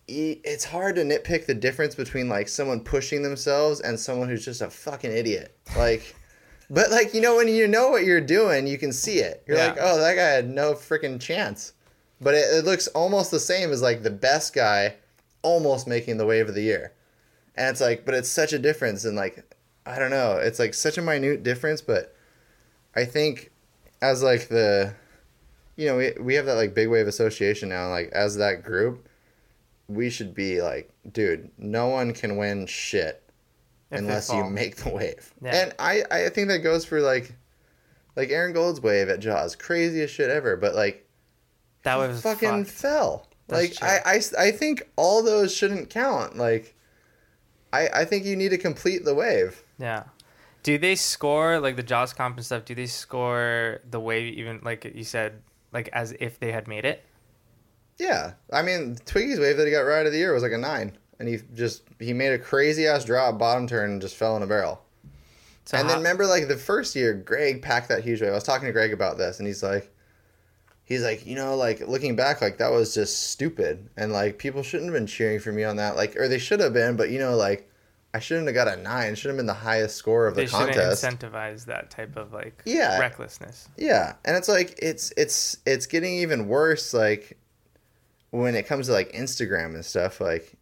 It's hard to nitpick the difference between like someone pushing themselves and someone who's just a fucking idiot. Like, but like you know when you know what you're doing, you can see it. You're Yeah. like, oh, that guy had no freaking chance. But it, it looks almost the same as like the best guy almost making the wave of the year. And it's like, but it's such a difference. And like, I don't know, it's like such a minute difference. But I think as like the, you know, we, we have that like big wave association now. Like as that group, we should be like, dude, no one can win shit If unless you make the wave. Yeah. And I, I think that goes for like, like Aaron Gold's wave at Jaws, craziest shit ever. But like, That was fucking fucked. fell. That's like I, I, I think all those shouldn't count. Like, I, I think you need to complete the wave. Yeah. Do they score like the Jaws comp and stuff? Do they score the wave even like you said, like as if they had made it? Yeah, I mean Twiggy's wave that he got right of the year was like a nine, and he just he made a crazy ass drop bottom turn and just fell in a barrel. So and how- then remember like the first year, Greg packed that huge wave. I was talking to Greg about this, and he's like, he's like, you know, like looking back, like that was just stupid, and like people shouldn't have been cheering for me on that, like, or they should have been, but you know, like I shouldn't have got a nine. Should have been the highest score of the contest. they shouldn't incentivize that type of like Yeah. recklessness. Yeah, and it's like it's it's it's getting even worse. Like when it comes to like Instagram and stuff. Like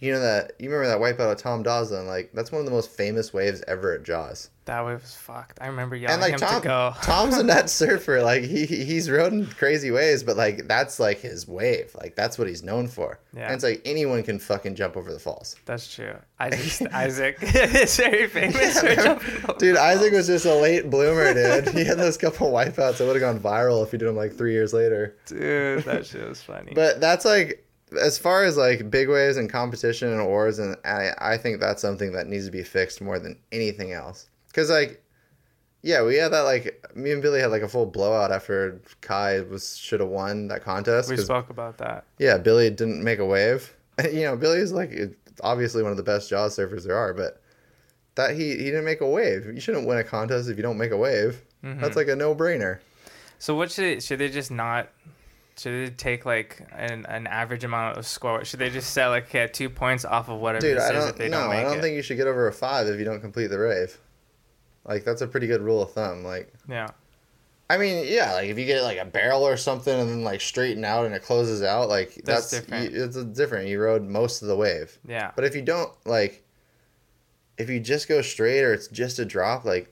you know that you remember that wipeout of Tom Dosland. Like that's one of the most famous waves ever at Jaws. That wave was fucked. I remember yelling and like him Tom, to go. Tom's a net surfer. Like he he's ridden crazy waves, but like that's like his wave. Like that's what he's known for. Yeah. And it's like anyone can fucking jump over the falls. That's true. Isaac, Isaac is very famous. Yeah, Dude, Isaac was just a late bloomer, dude. he had those couple wipeouts that would have gone viral if he did them like three years later. Dude, that shit was funny. But that's like as far as like big waves and competition and awards, and I I think that's something that needs to be fixed more than anything else. Cause like, yeah, we had that like me and Billy had like a full blowout after Kai was should have won that contest. We spoke about that. yeah, Billy didn't make a wave. you know, Billy is like obviously one of the best jaws surfers there are, but that he he didn't make a wave. You shouldn't win a contest if you don't make a wave. Mhm. That's like a no brainer. So what should should they just not? Should they take like an, an average amount of score? Should they just set like two points off of whatever Dude, I don't. they No, don't I don't it? think you should get over a five if you don't complete the rave. Like that's a pretty good rule of thumb. Like, yeah, I mean, yeah, like if you get like a barrel or something and then like straighten out and it closes out, like That's that's, different. You, it's a different. You rode most of the wave, yeah, but if you don't like, if you just go straight or it's just a drop, like,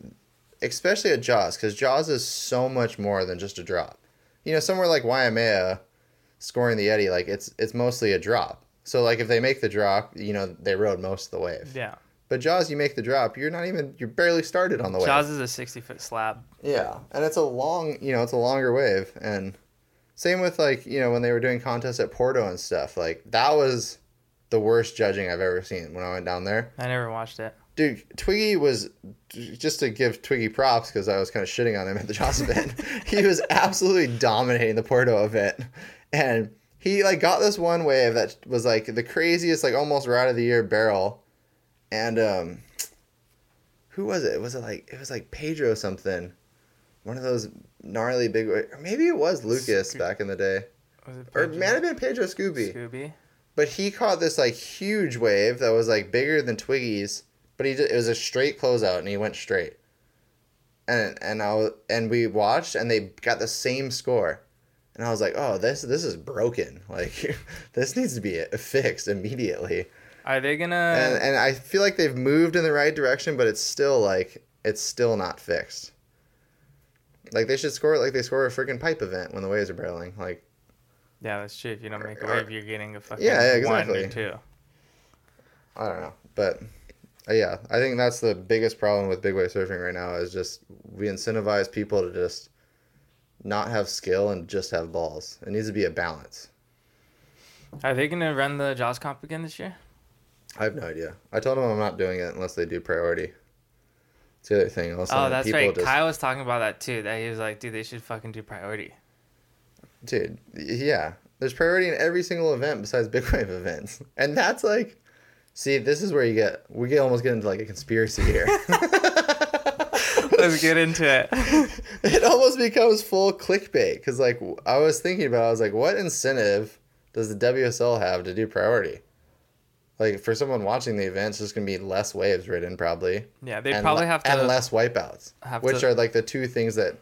especially at Jaws, because Jaws is so much more than just a drop. You know, somewhere like Waimea, scoring the Eddie, like it's it's mostly a drop. So like if they make the drop, you know they rode most of the wave. yeah. But Jaws, you make the drop, you're not even you're barely started on the wave. Jaws is a sixty foot slab. Yeah, and it's a long, you know, it's a longer wave, and same with like you know when they were doing contests at Porto and stuff. Like that was the worst judging I've ever seen when I went down there. I never watched it. Dude, Twiggy was just to give Twiggy props because I was kind of shitting on him at the Jaws event. he was absolutely dominating the Porto event, and he like got this one wave that was like the craziest, like almost right of the year barrel, and um, who was it? Was it like it was like Pedro something, one of those gnarly big, or maybe it was Lucas Sco- back in the day, Was it or it might have been Pedro Scooby. Scooby? But he caught this like huge wave that was like bigger than Twiggy's, but he did, it was a straight closeout and he went straight. And and I was, and we watched and they got the same score. And I was like, "Oh, this this is broken. Like this needs to be fixed immediately." Are they gonna? and and I feel like they've moved in the right direction, but it's still like it's still not fixed. Like they should score it like they score a freaking pipe event when the waves are barreling. Like yeah, that's true. If you don't make a wave, you're getting a fucking Yeah, yeah, one exactly. or two. I don't know, but Uh, yeah, I think that's the biggest problem with big wave surfing right now is just we incentivize people to just not have skill and just have balls. It needs to be a balance. Are they gonna run the Jaws comp again this year? I have no idea. I told them I'm not doing it unless they do priority. It's the other thing. Also, Oh, that's right. just- Kyle was talking about that too. That he was like, dude, they should fucking do priority. Dude, yeah. There's priority in every single event besides big wave events. And that's like see, this is where you get we get almost get into like a conspiracy here. Let's get into it. it almost becomes full clickbait cuz like I was thinking about I was like what incentive does the WSL have to do priority? Like for someone watching the event, it's just going to be less waves ridden probably. Yeah, they probably le- have to. and less wipeouts, which to- are like the two things that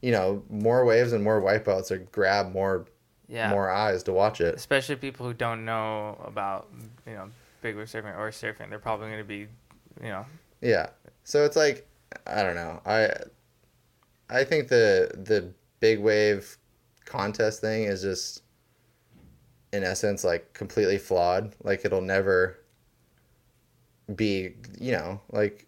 you know, more waves and more wipeouts are grab more yeah, more eyes to watch it. especially people who don't know about you know big wave surfing or surfing. They're probably gonna be, you know, Yeah. So it's like I don't know. I I think the the big wave contest thing is just in essence like completely flawed. Like it'll never be, you know, like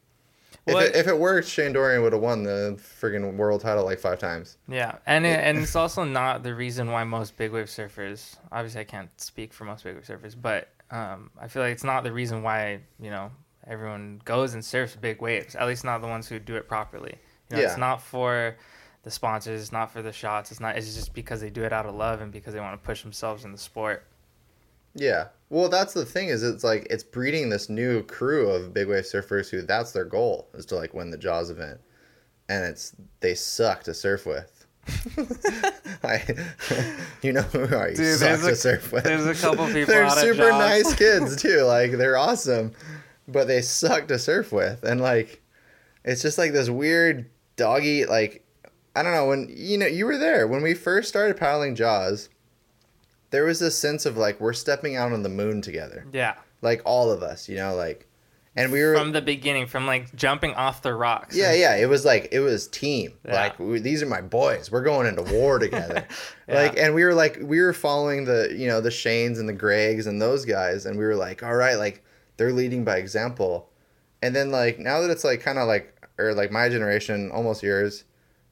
if Well, it, if it worked, Shane Dorian would have won the friggin' world title like five times. Yeah, and it, and it's also not the reason why most big wave surfers. Obviously, I can't speak for most big wave surfers, but um, I feel like it's not the reason why you know everyone goes and surfs big waves. At least not the ones who do it properly. You know, Yeah. it's not for the sponsors. It's not for the shots. It's not. It's just because they do it out of love and because they want to push themselves in the sport. Yeah. Well, that's the thing is it's like it's breeding this new crew of big wave surfers who that's their goal is to like win the Jaws event, and it's they suck to surf with. I, you know who are you? Dude, suck there's to a- surf with. there's a couple people they're super nice kids too. Like they're awesome, but they suck to surf with, and like it's just like this weird doggy like I don't know when you know you were there when we first started paddling Jaws. There was this sense of like we're stepping out on the moon together, Yeah, like all of us, you know, like, and we were from the beginning, from like jumping off the rocks. yeah, yeah. It was like it was team. Yeah. Like we, these are my boys. We're going into war together. Yeah. Like, and we were like we were following the you know the Shanes and the Gregs and those guys, and we were like, all right, like they're leading by example. And then like now that it's like kind of like or like my generation, almost yours,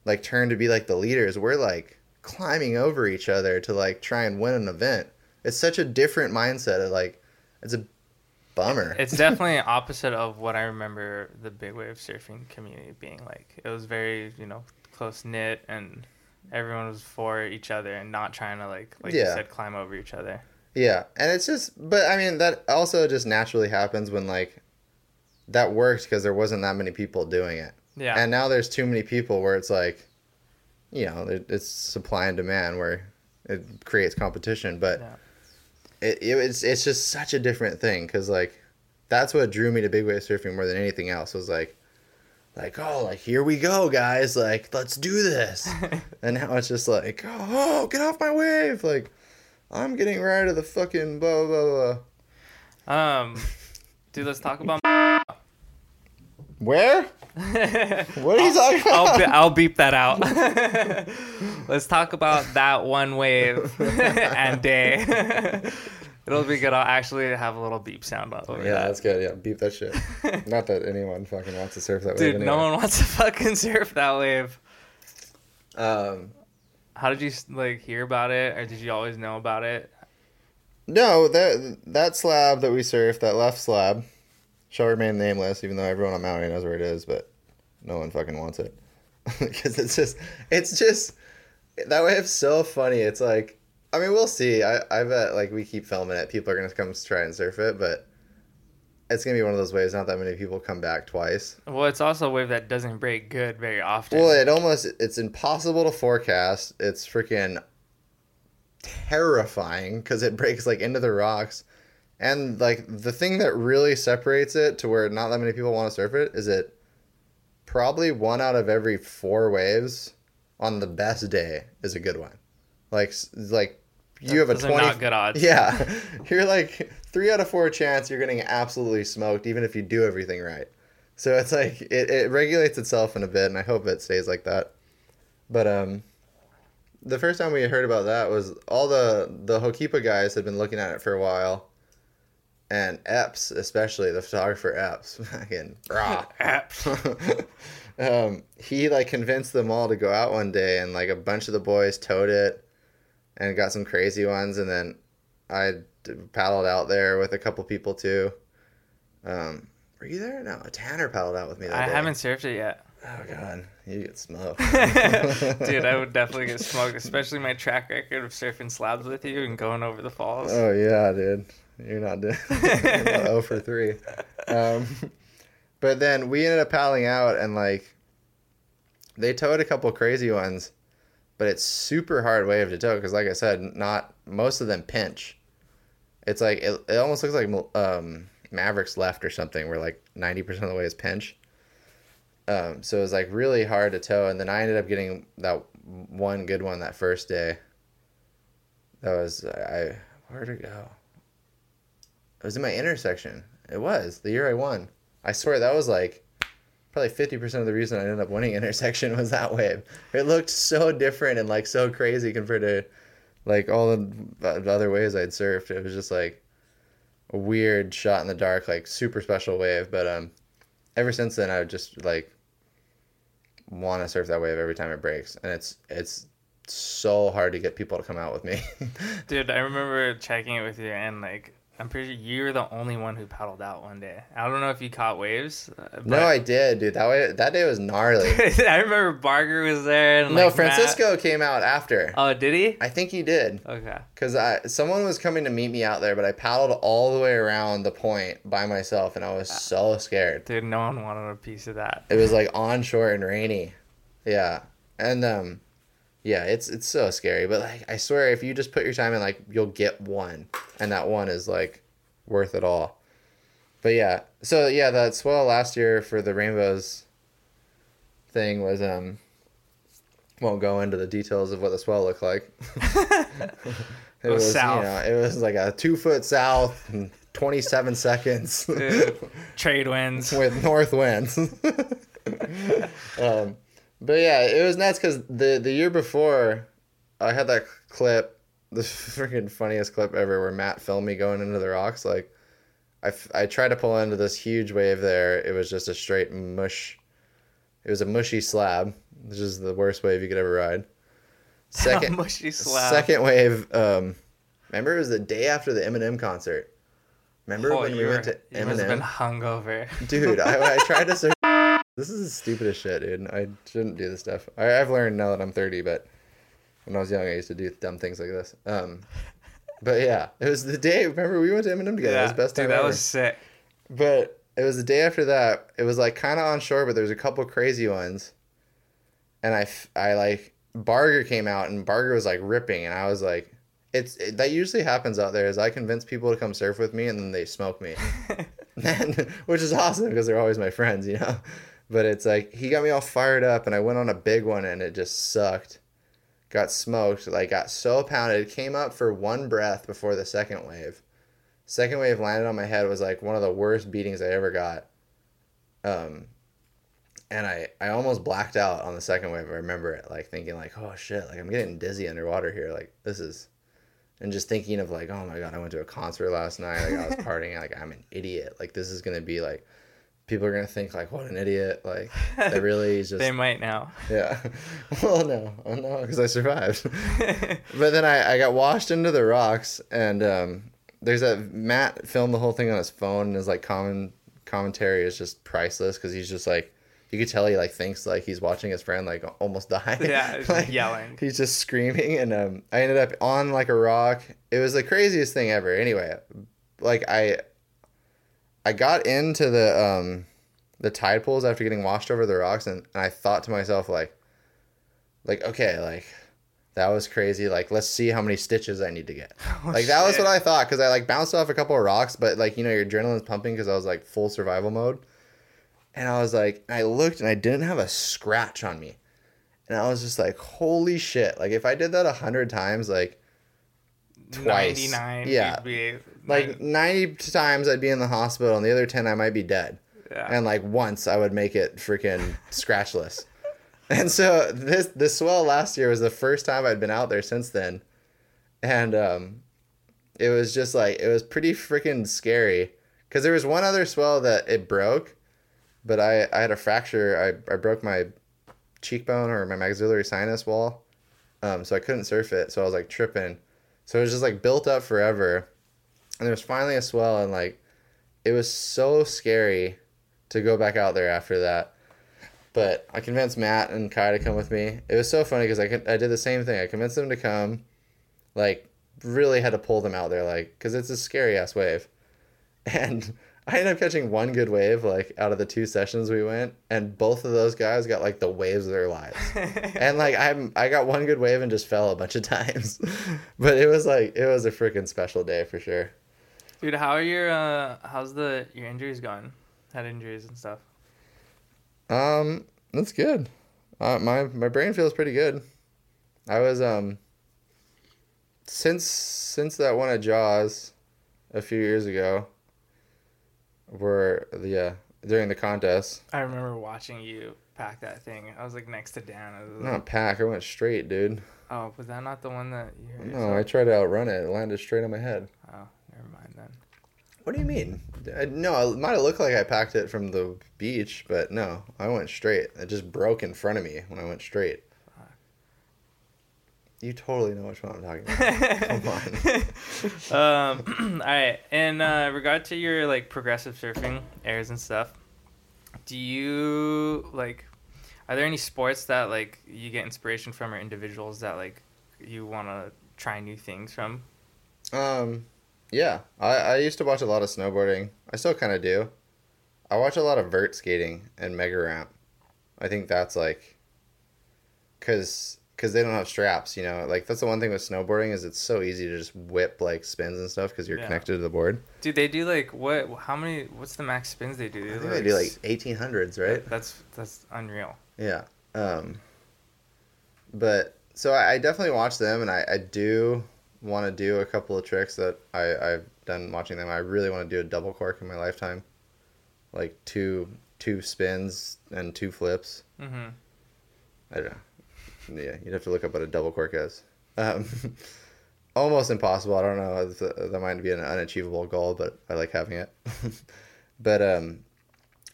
like turned to be like the leaders. We're like climbing over each other to like try and win an event. It's such a different mindset. Of, like it's a bummer. It's definitely opposite of what I remember the big wave surfing community being like. It was very, you know, close knit and everyone was for each other and not trying to like like you said climb over each other. Yeah, and it's just, but I mean, that also just naturally happens when like that works because there wasn't that many people doing it, Yeah. and now there's too many people where it's like, you know, it, it's supply and demand where it creates competition, but Yeah. It, it it's it's just such a different thing because like that's what drew me to big wave surfing more than anything else was like. Like oh like here we go guys like let's do this and now it's just like oh get off my wave like I'm getting right of the fucking blah blah blah. um dude, let's talk about Where? What are you talking I'll, about? be- I'll beep that out. let's talk about that one wave and day. It'll be good. I'll actually have a little beep sound over yeah, that. that's good. Yeah, beep that shit. Not that anyone fucking wants to surf that Dude, wave. no anyway. one wants to fucking surf that wave. Um, How did you like hear about it, or did you always know about it? no, that that slab that we surfed, that left slab, shall remain nameless, even though everyone on Maui knows where it is, but no one fucking wants it because it's just, it's just that wave's so funny. It's like, I mean, we'll see. I I bet like we keep filming it, people are gonna come try and surf it, but. It's gonna be one of those waves. Not that many people come back twice. Well, it's also a wave that doesn't break good very often. Well, it almost it's impossible to forecast. It's freaking terrifying because it breaks like into the rocks. And like the thing that really separates it to where not that many people want to surf it is it probably one out of every four waves on the best day is a good one. Like like you have a 20 not good odds. Yeah. You're like 3 out of 4 chance you're getting absolutely smoked even if you do everything right. So it's like it, it regulates itself in a bit and I hope it stays like that. But um the first time we heard about that was all the the Ho'okipa guys had been looking at it for a while and Epps, especially the photographer Epps, fucking rah. Apps. um, he like convinced them all to go out one day, and like a bunch of the boys towed it, and got some crazy ones, and then I paddled out there with a couple people too. Um, were you there? No, a Tanner paddled out with me. That I day. haven't surfed it yet. Oh god, you get smoked, Dude, I would definitely get smoked, especially my track record of surfing slabs with you and going over the falls. Oh yeah, dude. You're not doing you're not 0 for 3. Um, but then we ended up paddling out and like they towed a couple crazy ones, but it's super hard wave to tow because like I said, not most of them pinch. It's like it, it almost looks like um, Mavericks left or something where like 90% of the way is pinch. Um, so it was like really hard to tow and then I ended up getting that one good one that first day. That was I where'd it go? It was in my Innersection. It was the year I won. I swear that was like probably fifty percent of the reason I ended up winning Innersection was that wave. It looked so different and like so crazy compared to like all the the other waves I'd surfed. It was just like a weird shot in the dark, like super special wave. But um, ever since then, I would just like want to surf that wave every time it breaks, and it's it's so hard to get people to come out with me. Dude, I remember checking it with you, and like, I'm pretty sure you were the only one who paddled out one day. I don't know if you caught waves. uh, no, I did, dude. That way, that day was gnarly. I remember Barger was there. And, no, like, Matt- Francisco came out after. Oh, did he? I think he did. Okay. Cause I someone was coming to meet me out there, but I paddled all the way around the point by myself, and I was so scared. Dude, no one wanted a piece of that. It was like onshore and rainy, yeah, and um, yeah, it's it's so scary. But like, I swear, if you just put your time in, like, you'll get one, and that one is like worth it all. But yeah, so yeah, that swell last year for the rainbows thing was um. Won't go into the details of what the swell looked like. It was was, south. you know, it was like a two foot south, and twenty seven seconds Dude, trade winds. with north winds. um, but yeah, it was nuts because the the year before, I had that clip, the freaking funniest clip ever, where Matt filmed me going into the rocks. Like, I, f- I tried to pull into this huge wave there. It was just a straight mush. It was a mushy slab, which is the worst wave you could ever ride. Second, mushy slab. Second wave. Um, remember, it was the day after the Eminem concert. Remember Oh, when we went to you must have been hungover. Dude, I, I tried to search. This is the stupidest shit, dude. I shouldn't do this stuff. I, I've learned now that I'm 30, but when I was young, I used to do dumb things like this. Um, but yeah, it was the day. Remember, we went to Eminem together. it was the best dude, time that ever. was sick. But it was the day after that. It was like kind of on shore, but there was a couple crazy ones. And I, I like Barger came out and Barger was like ripping, and I was like, it's it, that usually happens out there. Is I convince people to come surf with me, and then they smoke me, and, which is awesome because they're always my friends, you know. But it's like he got me all fired up, and I went on a big one, and it just sucked. Got smoked, like got so pounded. Came up for one breath before the second wave second wave landed on my head was like one of the worst beatings I ever got. Um, and I I almost blacked out on the second wave. I remember it like thinking like, oh shit, like I'm getting dizzy underwater here. Like this is, and just thinking of like, oh my god, I went to a concert last night. Like I was partying. Like I'm an idiot. Like this is gonna be like, people are gonna think like, what an idiot. Like that really just they might now. yeah. well, no, oh, no, because I survived. but then I, I got washed into the rocks, and um, there's that Matt filmed the whole thing on his phone, and his like common commentary is just priceless because he's just like, you could tell he like thinks like he's watching his friend like almost die. Yeah, he's like, yelling. He's just screaming, and um, I ended up on like a rock. It was the craziest thing ever. Anyway, like I, I got into the um, the tide pools after getting washed over the rocks, and, and I thought to myself like, like okay, like that was crazy. Like let's see how many stitches I need to get. like that was what I thought because I like bounced off a couple of rocks, but like you know your adrenaline's pumping because I was like full survival mode, and I was like, I looked and I didn't have a scratch on me, and I was just like, holy shit! Like if I did that a hundred times, like twice. 99. Yeah. be like ninety times I'd be in the hospital, and the other ten I might be dead yeah. and like once I would make it freaking scratchless. And so this this swell last year was the first time I'd been out there since then, and um, it was just like it was pretty freaking scary because there was one other swell that it broke, but I I had a fracture. I I broke my cheekbone or my maxillary sinus wall, um, so I couldn't surf it. So I was like tripping. So it was just like built up forever, and there was finally a swell, and like it was so scary to go back out there after that. But I convinced Matt and Kai to come with me. It was so funny because I, I did the same thing. I convinced them to come, like really had to pull them out there, like because it's a scary ass wave, and I ended up catching one good wave like out of the two sessions we went, and both of those guys got like the waves of their lives. and like I'm I got one good wave and just fell a bunch of times, but it was like it was a freaking special day for sure. Dude, how are your uh how's the your injuries going? Head injuries and stuff. Um, that's good. Uh, my my brain feels pretty good. I was um since since that one at Jaws a few years ago, where yeah during the contest, I remember watching you pack that thing. I was like next to Dan. I was like, not pack. I went straight, dude. Oh, was that not the one that you No, yourself? I tried to outrun it. It landed straight on my head. Oh, never mind then. What do you mean? I, no, it might have looked like I packed it from the beach, but no, I went straight. It just broke in front of me when I went straight. You totally know which one I'm talking about. Come um, all right. In uh, regard to your like progressive surfing airs and stuff, do you like? Are there any sports that like you get inspiration from, or individuals that like you want to try new things from? Um, yeah, I, I used to watch a lot of snowboarding. I still kind of do. I watch a lot of vert skating and mega ramp. I think that's like, cause, cause they don't have straps. You know, like that's the one thing with snowboarding is it's so easy to just whip like spins and stuff because you're Yeah. connected to the board. Dude, they do like what? How many? What's the max spins they do? I think they do like 1800s, right? That's that's unreal. Yeah. Um, but so I, I definitely watch them, and I, I do want to do a couple of tricks that I, I've done watching them. I really want to do a double cork in my lifetime, like two two spins and two flips. Mm-hmm. I don't know. Yeah, you'd have to look up what a double cork is. Um, almost impossible. I don't know. If that might be an unachievable goal, but I like having it. but um,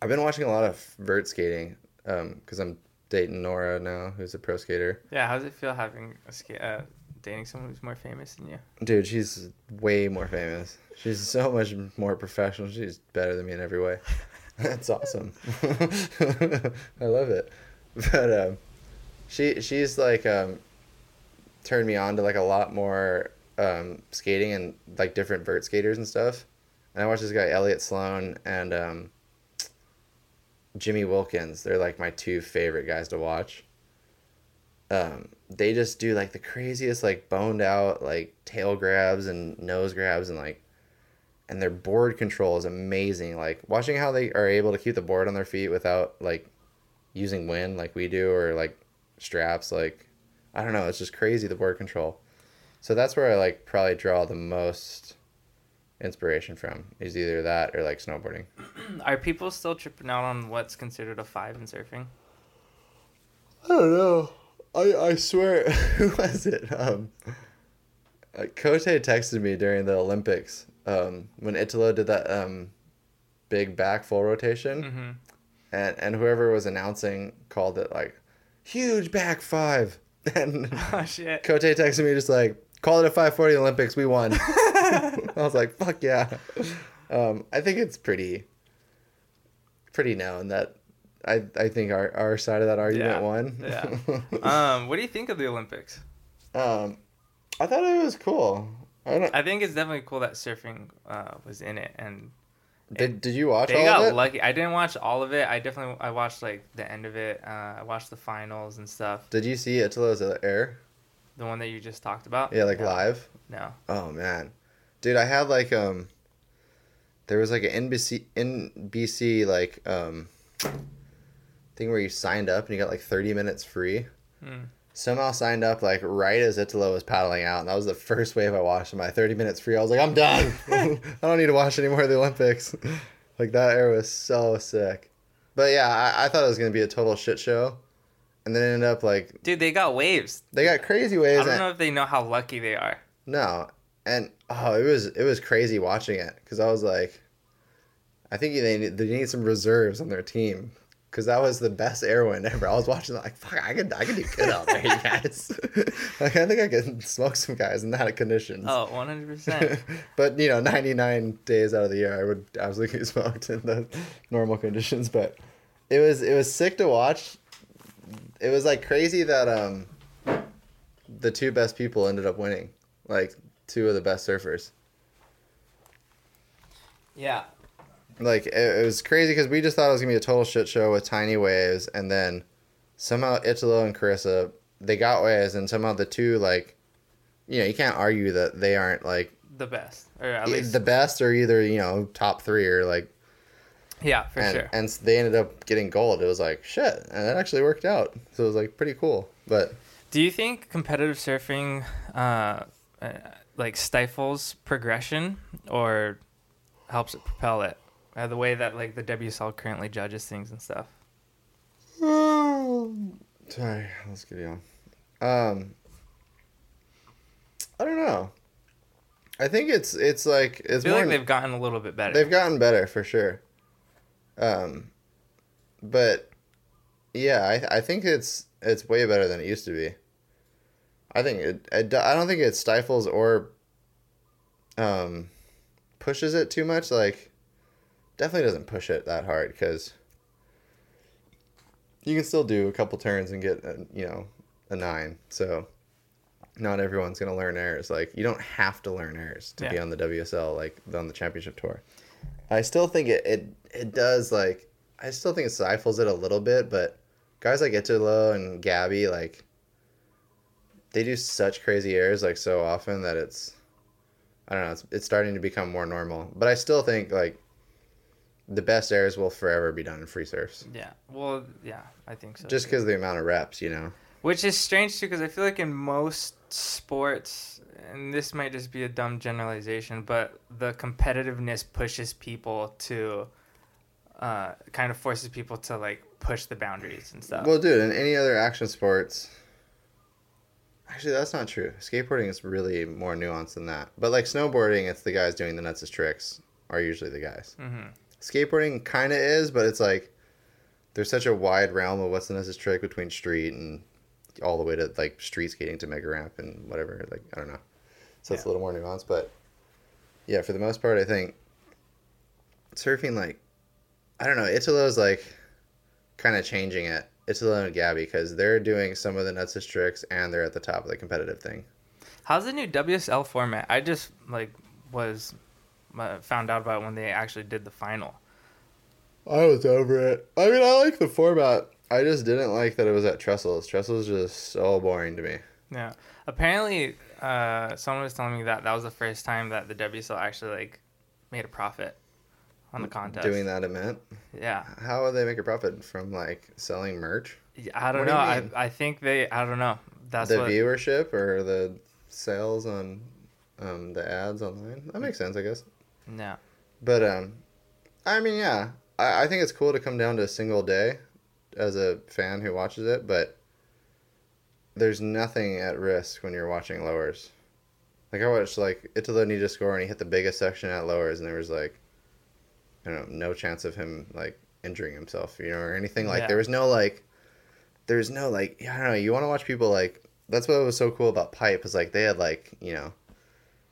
I've been watching a lot of vert skating because I'm dating Nora now, who's a pro skater. Yeah. How does it feel having a ska- uh, dating someone who's more famous than you? Dude, she's way more famous. She's so much more professional. She's better than me in every way. That's awesome. I love it. But um, she she's like um, turned me on to like a lot more um, skating and like different vert skaters and stuff. And I watch this guy Elliot Sloan and um, Jimmy Wilkins. They're like my two favorite guys to watch. Um, they just do like the craziest like boned out like tail grabs and nose grabs and like and their board control is amazing like watching how they are able to keep the board on their feet without like using wind like we do or like straps like i don't know it's just crazy the board control so that's where i like probably draw the most inspiration from is either that or like snowboarding Are people still tripping out on what's considered a five in surfing? I don't know. I I swear, who was it? Um, uh, Kote texted me during the Olympics um, when Italo did that um, big back full rotation, Mm-hmm. and and whoever was announcing called it like huge back five, and Oh shit. Kote texted me just like call it a five forty Olympics, we won. I was like, fuck yeah. Um, I think it's pretty pretty known that I I think our, our side of that argument Yeah. won. Yeah. um, what do you think of the Olympics? Um, I thought it was cool. I don't. I think it's definitely cool that surfing uh, was in it, and Did Did you watch they all got of it? I got lucky. I didn't watch all of it. I definitely I watched like the end of it. Uh, I watched the finals and stuff. Did you see Italo's air? The one that you just talked about. Yeah, like No. live. No. Oh man, dude, I had like um, there was like an NBC NBC like um, thing where you signed up and you got like thirty minutes free. Hmm. Somehow signed up like right as Italo was paddling out, and that was the first wave I watched. And my thirty minutes free, I was like, I'm done. I don't need to watch any more of the Olympics. like that air was so sick. But yeah, I, I thought it was gonna be a total shit show, and then it ended up like Dude, they got waves. they got crazy waves. I don't and- know if they know how lucky they are. No, and oh, it was it was crazy watching it because I was like, I think they need, they need some reserves on their team because that was the best airwind ever. I was watching like, fuck, I could I could do good out there, you guys. like I think I could smoke some guys in that conditions. Oh, 100%. but you know, ninety nine days out of the year, I would absolutely get smoked in the normal conditions. But it was it was sick to watch. It was like crazy that um the two best people ended up winning, like two of the best surfers. yeah. Like it, it was crazy because we just thought it was gonna be a total shit show with tiny waves, and then somehow Italo and Carissa they got waves, and somehow the two like, you know, you can't argue that they aren't like The best. Or at least. the best or either you know top three or like yeah, for and, sure. and they ended up getting gold. It was like shit, and it actually worked out. So it was like pretty cool. But Do you think competitive surfing uh, uh, like stifles progression or helps it propel it? Uh, the way that like the WSL currently judges things and stuff. sorry, let's get you on. Um, I don't know. I think it's it's like I it's feel more. like they've gotten a little bit better. They've gotten better for sure. Um, but yeah, I I think it's it's way better than it used to be. I think it, it I don't think it stifles or um pushes it too much. Like definitely doesn't push it that hard because you can still do a couple turns and get a, you know a nine. So not everyone's gonna learn errors. Like you don't have to learn errors to be on the WSL like on the championship tour. I still think it, it it does like I still think it stifles it a little bit, but guys like Italo and Gabby like they do such crazy errors like so often that it's I don't know, it's it's starting to become more normal. But I still think like the best airs will forever be done in free surfs. yeah. Well, yeah, I think so. Just because of the amount of reps, you know. Which is strange too, because I feel like in most sports, and this might just be a dumb generalization, but the competitiveness pushes people to, uh, kind of forces people to like push the boundaries and stuff. Well, dude, in any other action sports, actually, that's not true. Skateboarding is really more nuanced than that. But like snowboarding, it's the guys doing the nuts tricks are usually the guys. hmm Skateboarding kind of is, but it's like there's such a wide realm of what's the nicest trick between street and all the way to like street skating to mega ramp and whatever. Like I don't know, so it's a little more nuanced. But yeah, for the most part, I think surfing like I don't know. Italo's like kind of changing it. Italo and Gabby because they're doing some of the nutsest tricks and they're at the top of the competitive thing. How's the new WSL format? I just like was found out about when they actually did the final. I was over it. I mean, I like the format. I just didn't like that it was at Trestles. Trestles just so boring to me. Yeah. Apparently, uh, someone was telling me that that was the first time that the WSL actually like made a profit on the contest. Doing that event. Yeah. How would they make a profit from like selling merch? Yeah, I don't What know. you I? I think they. I don't know. That's the what. viewership or the sales on um, the ads online? That makes sense, I guess. Yeah. But um, I mean, yeah, I, I think it's cool to come down to a single day as a fan who watches it, but there's nothing at risk when you're watching Lowers. Like I watched like Italo need to score and he hit the biggest section at Lowers and there was like I don't know, no chance of him like injuring himself, you know, or anything like Yeah. there was no like there's no like I don't know, you want to watch people like that's what was so cool about Pipe is like they had like, you know,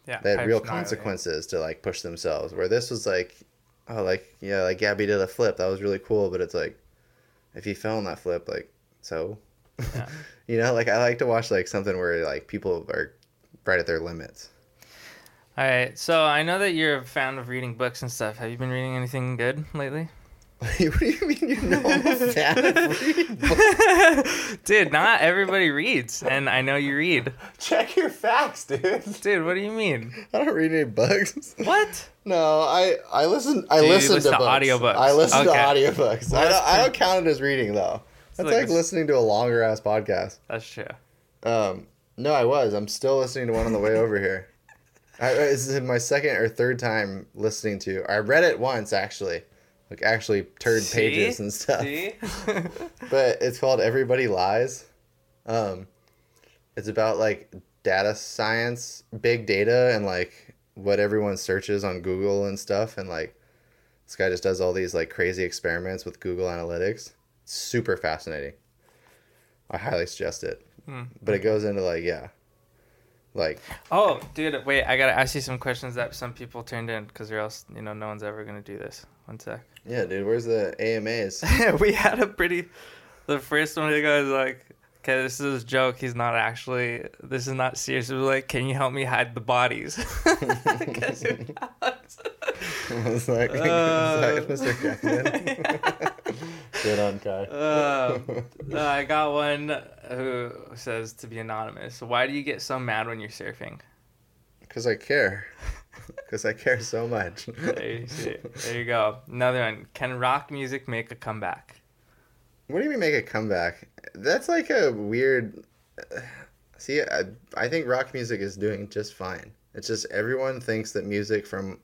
Yeah. they had Pipe's real consequences to like push themselves. Where this was like, oh, like yeah, like Gabby did a flip that was really cool, but it's like, if he fell on that flip, like so, Yeah. you know, like I like to watch like something where like people are right at their limits. All right. So I know that you're a fan of reading books and stuff. Have you been reading anything good lately? what do you mean you know I'm a fan of reading books? Dude, not everybody reads, and I know you read. Check your facts, dude. Dude, what do you mean? I don't read any books. What? No, I I listen. I Do you listen, listen to, to books. audiobooks? I listen Okay. to audiobooks. Well, I, don't, that's I don't count it as reading though. That's like like, listening to a longer ass podcast. That's true. Um, no, I was. I'm still listening to one on the way over here. I, this is my second or third time listening to. I read it once actually, like actually turd See? pages and stuff. See? But it's called Everybody Lies. Um, it's about like data science, big data, and like what everyone searches on Google and stuff. And like this guy just does all these like crazy experiments with Google Analytics. Super fascinating. I highly suggest it. Hmm. But it goes into like, yeah. Like, Oh, dude, wait! I gotta ask you some questions that some people turned in, because or else you know no one's ever gonna do this. One sec. yeah, dude, where's the AMAs? we had a pretty. The first one, the guy was like, "Okay, this is a joke. He's not actually. This is not serious." It was like, "Can you help me hide the bodies?" Asked? it's like, Uh, Mr. Good on Kai. Um, uh, I got one who says to be anonymous. Why do you get so mad when you're surfing? Because I care. Because I care so much. There you, see. there you go. Another one. Can rock music make a comeback? What do you mean make a comeback? That's like a weird. See, I, I think rock music is doing just fine. It's just everyone thinks that music from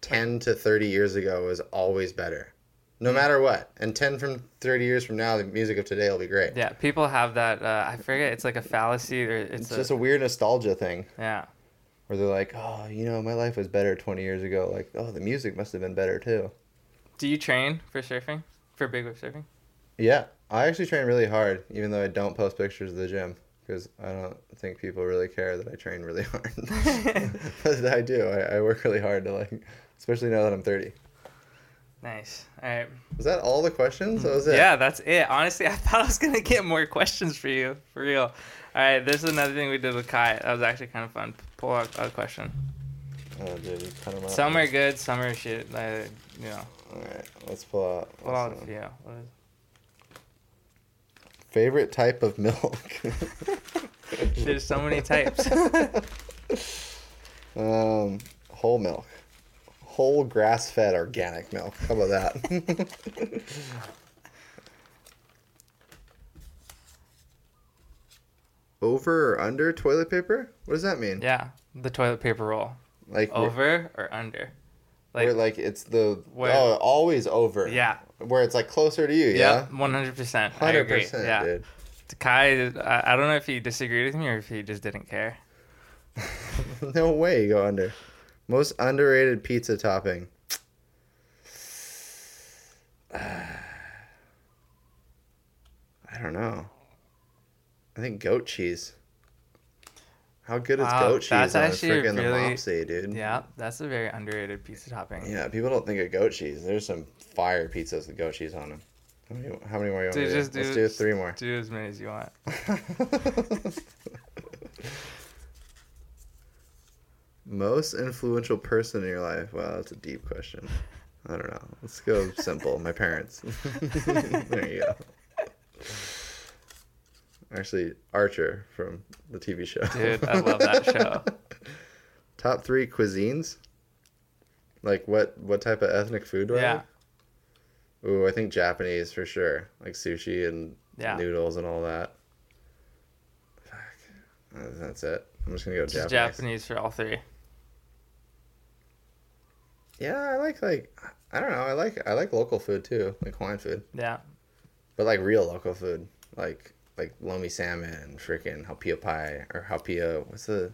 10 to 30 years ago is always better. No matter what. And 10 from 30 years from now, the music of today will be great. Yeah, people have that. Uh, I forget. It's like a fallacy, or it's, It's a, just a weird nostalgia thing yeah. where they're like, oh, you know, my life was better 20 years ago. Like, oh, the music must have been better too. Do you train for surfing? For big wave surfing? Yeah, I actually train really hard, even though I don't post pictures of the gym because I don't think people really care that I train really hard. but I do. I, I work really hard to like, especially now that I'm 30. Nice. All right. Was that all the questions? That was it. Yeah, that's it. Honestly, I thought I was gonna get more questions for you, for real. All right, this is another thing we did with Kai. That was actually kind of fun. Pull out a question. Oh, dude, you cut 'em out. Some are good, some are shit. Like, you know, All right, let's pull out. pull out let's, a few. What is- Favorite type of milk. There's so many types. um, whole milk. Whole grass-fed organic milk. How about that? Over or under toilet paper? What does that mean? Yeah, the toilet paper roll. Like Over or under? where, Like, like it's the where- oh always over. yeah. Where it's like closer to you. Yeah, Yeah. 100%. I Hundred agree. percent, Yeah. dude. Kai, I, I don't know if he disagreed with me or if he just didn't care. no way you go under. Most underrated pizza topping. I don't know. I think goat cheese. How good is Wow, goat cheese that's on actually freaking the really- Mopsy, dude? Yeah, that's a very underrated pizza topping. Yeah, people don't think of goat cheese. There's some fire pizzas with goat cheese on them. How many, how many more you want Dude, to just do? Let's do- do three more. Do as many as you want. Most influential person in your life? Wow, that's a deep question. I don't know. Let's go simple. My parents. there you go. Actually, Archer from the TV show. Dude, I love that show. Top three cuisines. Like what? What type of ethnic food do I Yeah. like? Ooh, I think Japanese for sure. Like sushi and Yeah. noodles and all that. Fuck. That's it. I'm just gonna go Just Japanese. Japanese for all three. Yeah, I like like I don't know. I like I like local food too, like Hawaiian food, Yeah. but like real local food, like like lomi salmon, freaking haupia pie or haupia. What's the?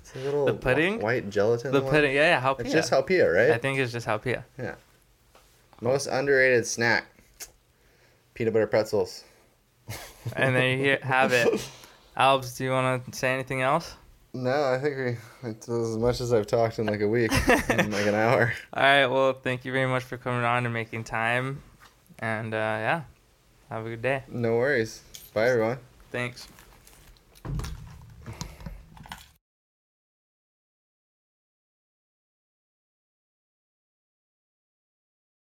It's a little The pudding? white gelatin. The one? pudding, yeah, yeah, how It's just haupia, right? I think it's just how Most underrated snack. Peanut butter pretzels. And there you have it. Albs, do you want to say anything else? No, I think we. It's as much as I've talked in like a week, in like an hour. All right. Well, thank you very much for coming on and making time. And uh, yeah, have a good day. No worries. Bye, everyone. Thanks.